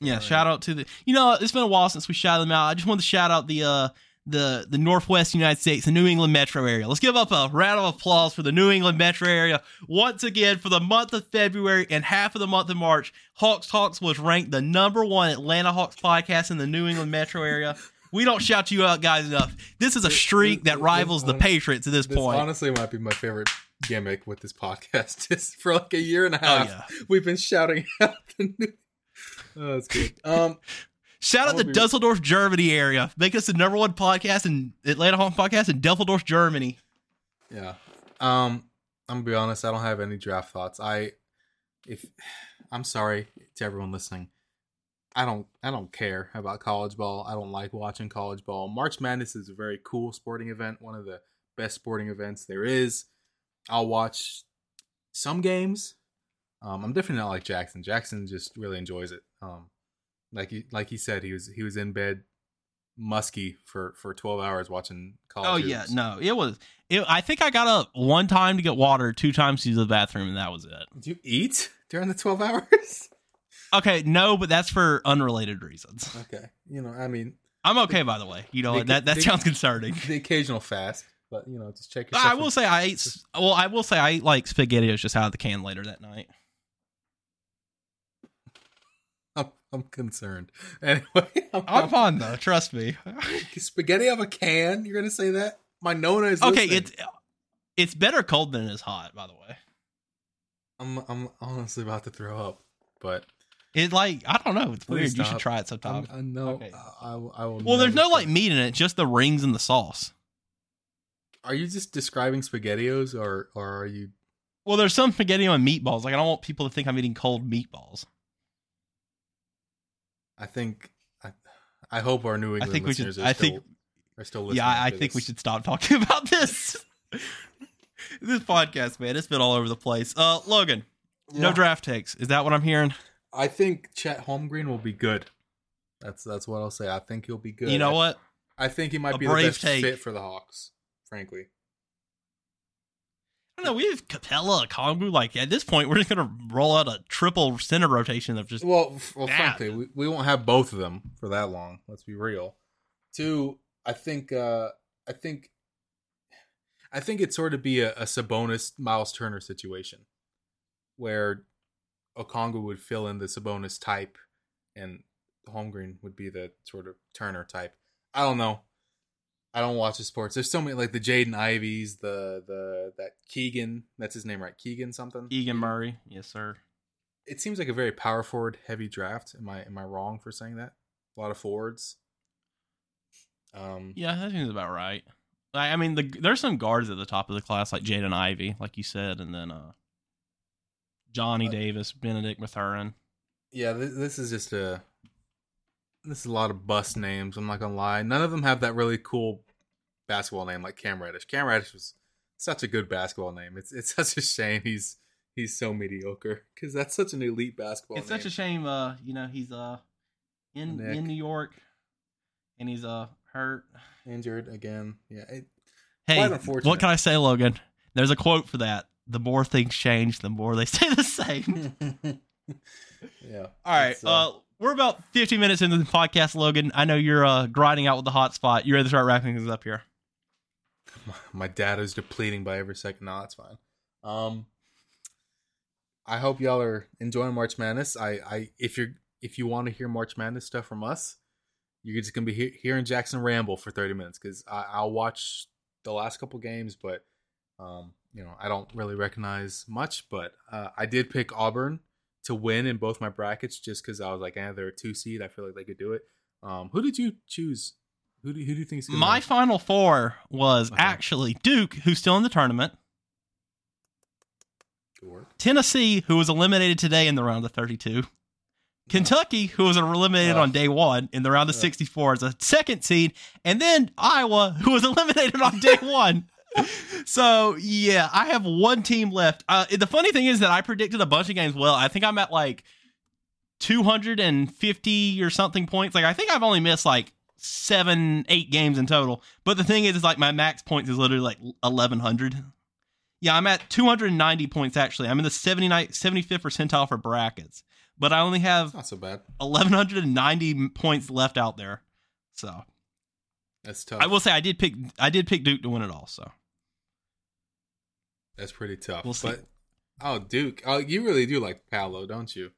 Yeah, shout out to the. You know, it's been a while since we shouted them out. I just wanted to shout out the uh the the Northwest United States, the New England metro area. Let's give up a round of applause for the New England metro area once again for the month of February and half of the month of March. HoxTalks was ranked the number one Atlanta Hawks podcast in the New England metro area. We don't shout you out, guys, enough. This is a streak that rivals the Patriots at this This point. honestly might be my favorite gimmick with this podcast. (laughs) Just for like a year and a half, yeah. we've been shouting (laughs) out the new. Oh, that's good. Um, Shout out the Dusseldorf, Germany area. Make us the number one podcast in Atlanta Hawks podcast in Dusseldorf, Germany. yeah. Um, I'm gonna be honest. I don't have any draft thoughts. I, if I'm sorry to everyone listening, I don't. I don't care about college ball. I don't like watching college ball. March Madness is a very cool sporting event. One of the best sporting events there is. I'll watch some games. Um, I'm definitely not like Jackson. Jackson just really enjoys it. Um, like he like he said, he was he was in bed musky for for 12 hours watching college. Oh yeah, no, it was. It, I think I got up one time to get water, two times to use the bathroom, and that was it. Did you eat during the 12 (laughs) hours? Okay, no, but that's for unrelated reasons. okay. You know, I mean, I'm okay, by the way. You know They- that that they- sounds concerning. the occasional fast, but you know, just check yourself. I will say I ate. Well, I will say I ate like spaghettios just out of the can later that night. I'm, concerned. (laughs) Anyway, I'm, I'm fine though. Trust me. (laughs) spaghetti out of a can. You're gonna say that? My Nona is okay, listening. it's it's better cold than it is hot. By the way, I'm I'm honestly about to throw up, but it like I don't know. It's Please weird. You should try it I'm, sometime. I know Okay. I, I, will- I will. Well, there's no like meat in it. Just the rings and the sauce. Are you just describing spaghettios, or or are you? Well, there's some spaghetti on meatballs. Like I don't want people to think I'm eating cold meatballs. I think I, I hope our New England think we should- listeners are I still think- are still listening. Yeah, I, I after think we should stop talking (laughs) about this. (laughs) this podcast, man, it's been all over the place. Uh, Logan, no draft takes. Is that what I'm hearing? I think Chet Holmgren will be good. That's that's what I'll say. I think he'll be good. You know I, what? I think he might A be the best take. fit for the Hawks. Frankly, I don't know. We have Capela, Okongwu. Like at this point, we're just gonna roll out a triple center rotation of just. well, well, Yeah. frankly, we, we won't have both of them for that long. Let's be real. Two, I think, uh I think, I think it'd sort of be a, a Sabonis Miles Turner situation, where Okongwu would fill in the Sabonis type, and Holmgren would be the sort of Turner type. I don't know. I don't watch the sports. There's so many like the Jaden Iveys, the the that Keegan. That's his name, right? Keegan something. Keegan Murray, yes sir. It seems like a very power forward heavy draft. Am I am I wrong for saying that? A lot of forwards. Um, Yeah, that seems about right. I, I mean, the, there's some guards at the top of the class, like Jaden Ivey, like you said, and then uh, Johnny Uh, Davis, Benedict Mathurin. yeah. This, this is just a. This is a lot of bust names. I'm not gonna lie. None of them have that really cool basketball name like Cam Reddish. Cam Reddish was such a good basketball name. It's it's (laughs) such a shame he's he's so mediocre because that's such an elite basketball. it's such a shame. Uh, you know, he's uh in Nick. in New York, and he's uh hurt. injured again. Yeah, it, Hey, what can I say, Logan? There's a quote for that. The more things change, the more they (laughs) stay the same. (laughs) yeah. All right. It's, Uh, we're about 50 minutes into the podcast, Logan. I know you're uh, grinding out with the hot spot. You ready to start wrapping things up here? (laughs) my data is depleting by every second. No, that's fine. Um, I hope y'all are enjoying March Madness. I, I, if you're, if you want to hear March Madness stuff from us, you're just gonna be he- hearing Jackson ramble for 30 minutes because I'll watch the last couple games, but um, you know, I don't really recognize much. But uh, I did pick Auburn to win in both my brackets just because I was like, eh, they're a two seed. I feel like they could do it. Um, who did you choose? Who do, who do you think is gonna My win? final four was Okay. actually Duke, who's still in the tournament, Tennessee, who was eliminated today in the round of 32, Kentucky, who was eliminated Ugh. on day one in the round of Ugh. 64 as a second seed, and then Iowa, who was (laughs) eliminated on day (laughs) one. So yeah, I have one team left. Uh, the funny thing is that I predicted a bunch of games well. I think I'm at like 250 or something points. Like I think I've only missed like seven, eight games in total. But the thing is, is like my max points is literally like 1100. Yeah, I'm at 290 points actually. I'm in the 79, 75th percentile for brackets, but I only have Not so bad. 1190 points left out there. So That's tough. I will say I did pick I did pick Duke to win it all. So That's pretty tough. We'll see. But oh, Duke, oh, you really do like Paolo, don't you?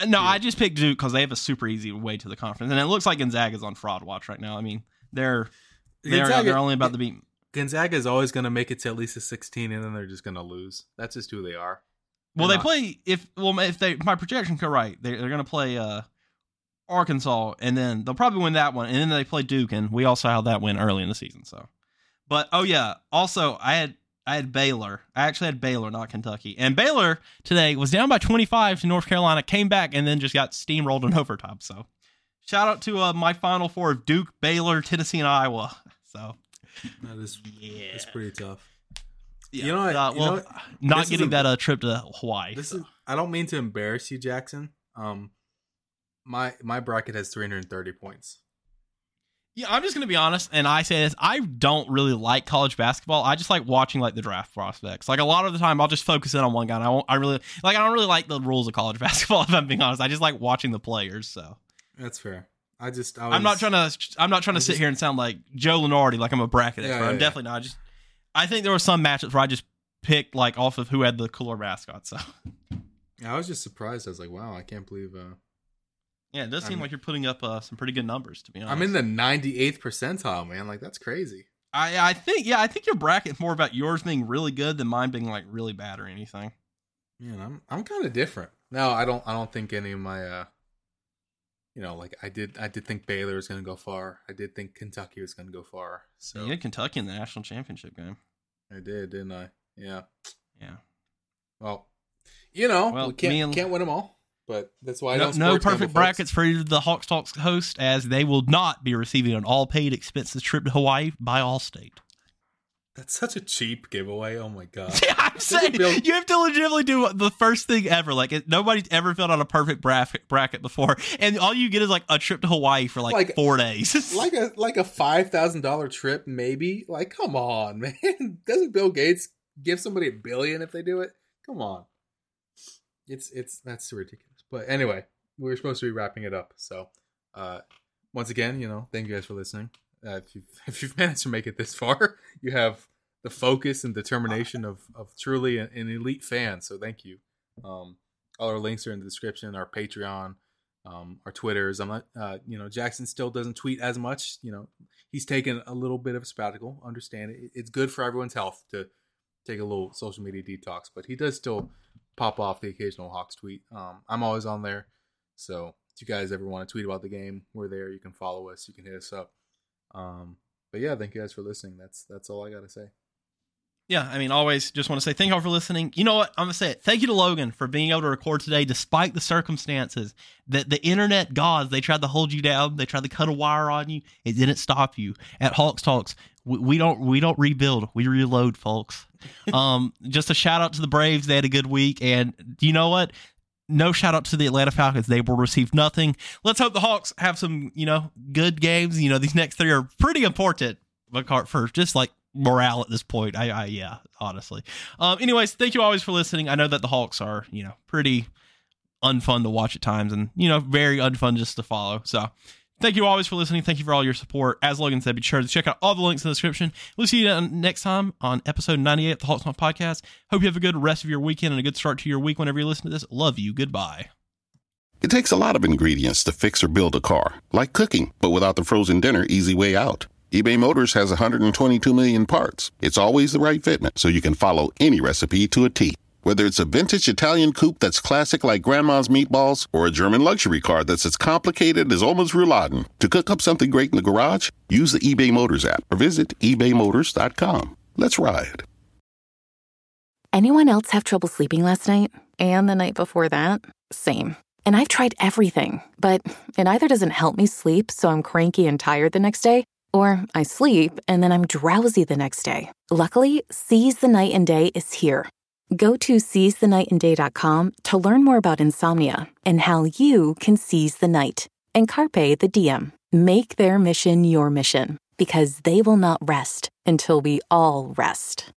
No, Yeah. I just picked Duke because they have a super easy way to the conference, and it looks like Gonzaga's on fraud watch right now. I mean, they're they're, Gonzaga- they're only about to beat. Gonzaga is always going to make it to at least a 16, and then they're just going to lose. That's just who they are. Well, They're they not- play if well if they my projection correct, right, they're, they're going to play uh Arkansas, and then they'll probably win that one, and then they play Duke, and we also had that win early in the season. So, but oh yeah, also I had I had Baylor. I actually had Baylor, not Kentucky, and Baylor today was down by 25 to North Carolina, came back, and then just got steamrolled in (laughs) overtime. So, shout out to uh, my Final Four of Duke, Baylor, Tennessee, and Iowa. So That is yeah, it's pretty tough. yeah. You know what- Uh, you well, know not getting a- that uh, trip to Hawaii. This so. is I don't mean to embarrass you, Jackson. Um, my my bracket has 330 points. Yeah, I'm just gonna be honest, and I say this: I don't really like college basketball. I just like watching like the draft prospects. Like a lot of the time, I'll just focus in on one guy. And I won't. I really like. I don't really like the rules of college (laughs) basketball. If I'm being honest, I just like watching the players. So That's fair. I just I I'm not trying to. I'm not trying to I sit just- here and sound like Joe Lunardi, like I'm a bracket expert. yeah, I'm yeah. definitely not. I just I think there were some matchups where I just picked like off of who had the cooler mascot. So I was just surprised. I was like, wow, I can't believe uh, yeah, it does seem I'm- like you're putting up uh, some pretty good numbers. To be honest, I'm in the 98th percentile, man. Like that's crazy. I I think yeah, I think your bracket's more about yours being really good than mine being like really bad or anything. Man, I'm I'm kind of different. No, I don't I don't think any of my uh you know, like I did I did think Baylor was going to go far. I did think Kentucky was going to go far. So you had Kentucky in the national championship game. I did, didn't I? Yeah. Yeah. Well, you know, Well, we can't me and- can't win them all, but that's why I no, don't no sports gamble, perfect folks. brackets for the HoxTalks host, as they will not be receiving an all paid expenses trip to Hawaii by Allstate. That's such a cheap giveaway. Oh my god. (laughs) Yeah, I'm saying Bill- you have to legitimately do the first thing ever. Like it, nobody's ever filled out a perfect bracket bracket before, and all you get is like a trip to Hawaii for like, Like- four days. (laughs) like a like a five thousand dollar trip, maybe. Like, come on, (laughs) man. Doesn't Bill Gates give somebody a billion if they do it? Come on. It's it's that's ridiculous. But anyway, we were supposed to be wrapping it up. So uh once again, you know, thank you guys for listening. Uh, if you've (laughs) if you've managed to make it this far, (laughs) you have the focus and determination of of truly an, an elite fan. So thank you. Um all our links are in the description, our Patreon, um, our Twitters. I'm not, uh, you know, Jackson still doesn't tweet as much. You know, he's taken a little bit of a sabbatical. Understand it. It's good for everyone's health to take a little social media detox, but he does still pop off the occasional Hawks tweet. Um, I'm always on there, so if you guys ever want to tweet about the game, we're there. You can follow us. You can hit us up. Um, but yeah, thank you guys for listening. That's that's all I got to say. Yeah, I mean, always just want to say thank you all for listening. You know what? I'm gonna say it. Thank you to Logan for being able to record today, despite the circumstances that the internet gods they tried to hold you down, they tried to cut a wire on you. It didn't stop you. At HoxTalks, we, we don't we don't rebuild, we reload, folks. (laughs) um, just a shout out to the Braves. They had a good week, and you know what? No shout out to the Atlanta Falcons. They will receive nothing. Let's hope the Hawks have some, you know, good games. You know, these next three are pretty important. But for just like morale at this point. I, I yeah, honestly. Um, anyways, thank you always for listening. I know that the Hawks are, you know, pretty unfun to watch at times and, you know, very unfun just to follow. So thank you always for listening. Thank you for all your support. As Logan said, be sure to check out all the links in the description. We'll see you next time on episode 98 of the Hawks Talk Podcast. Hope you have a good rest of your weekend and a good start to your week whenever you listen to this. Love you. Goodbye. It takes a lot of ingredients to fix or build a car, like cooking, but without the frozen dinner easy way out. eBay Motors has 122 million parts. It's always the right fitment, so you can follow any recipe to a T. Whether it's a vintage Italian coupe that's classic like grandma's meatballs or a German luxury car that's as complicated as Oma's rouladen, to cook up something great in the garage, use the eBay Motors app or visit ebaymotors.com. Let's ride. Anyone else have trouble sleeping last night? And the night before that? Same. And I've tried everything, but it either doesn't help me sleep, so I'm cranky and tired the next day, or I sleep and then I'm drowsy the next day. Luckily, Seize the Night and Day is here. Go to seizethenightanday.com to learn more about insomnia and how you can seize the night. And Carpe the DM. Make their mission your mission because they will not rest until we all rest.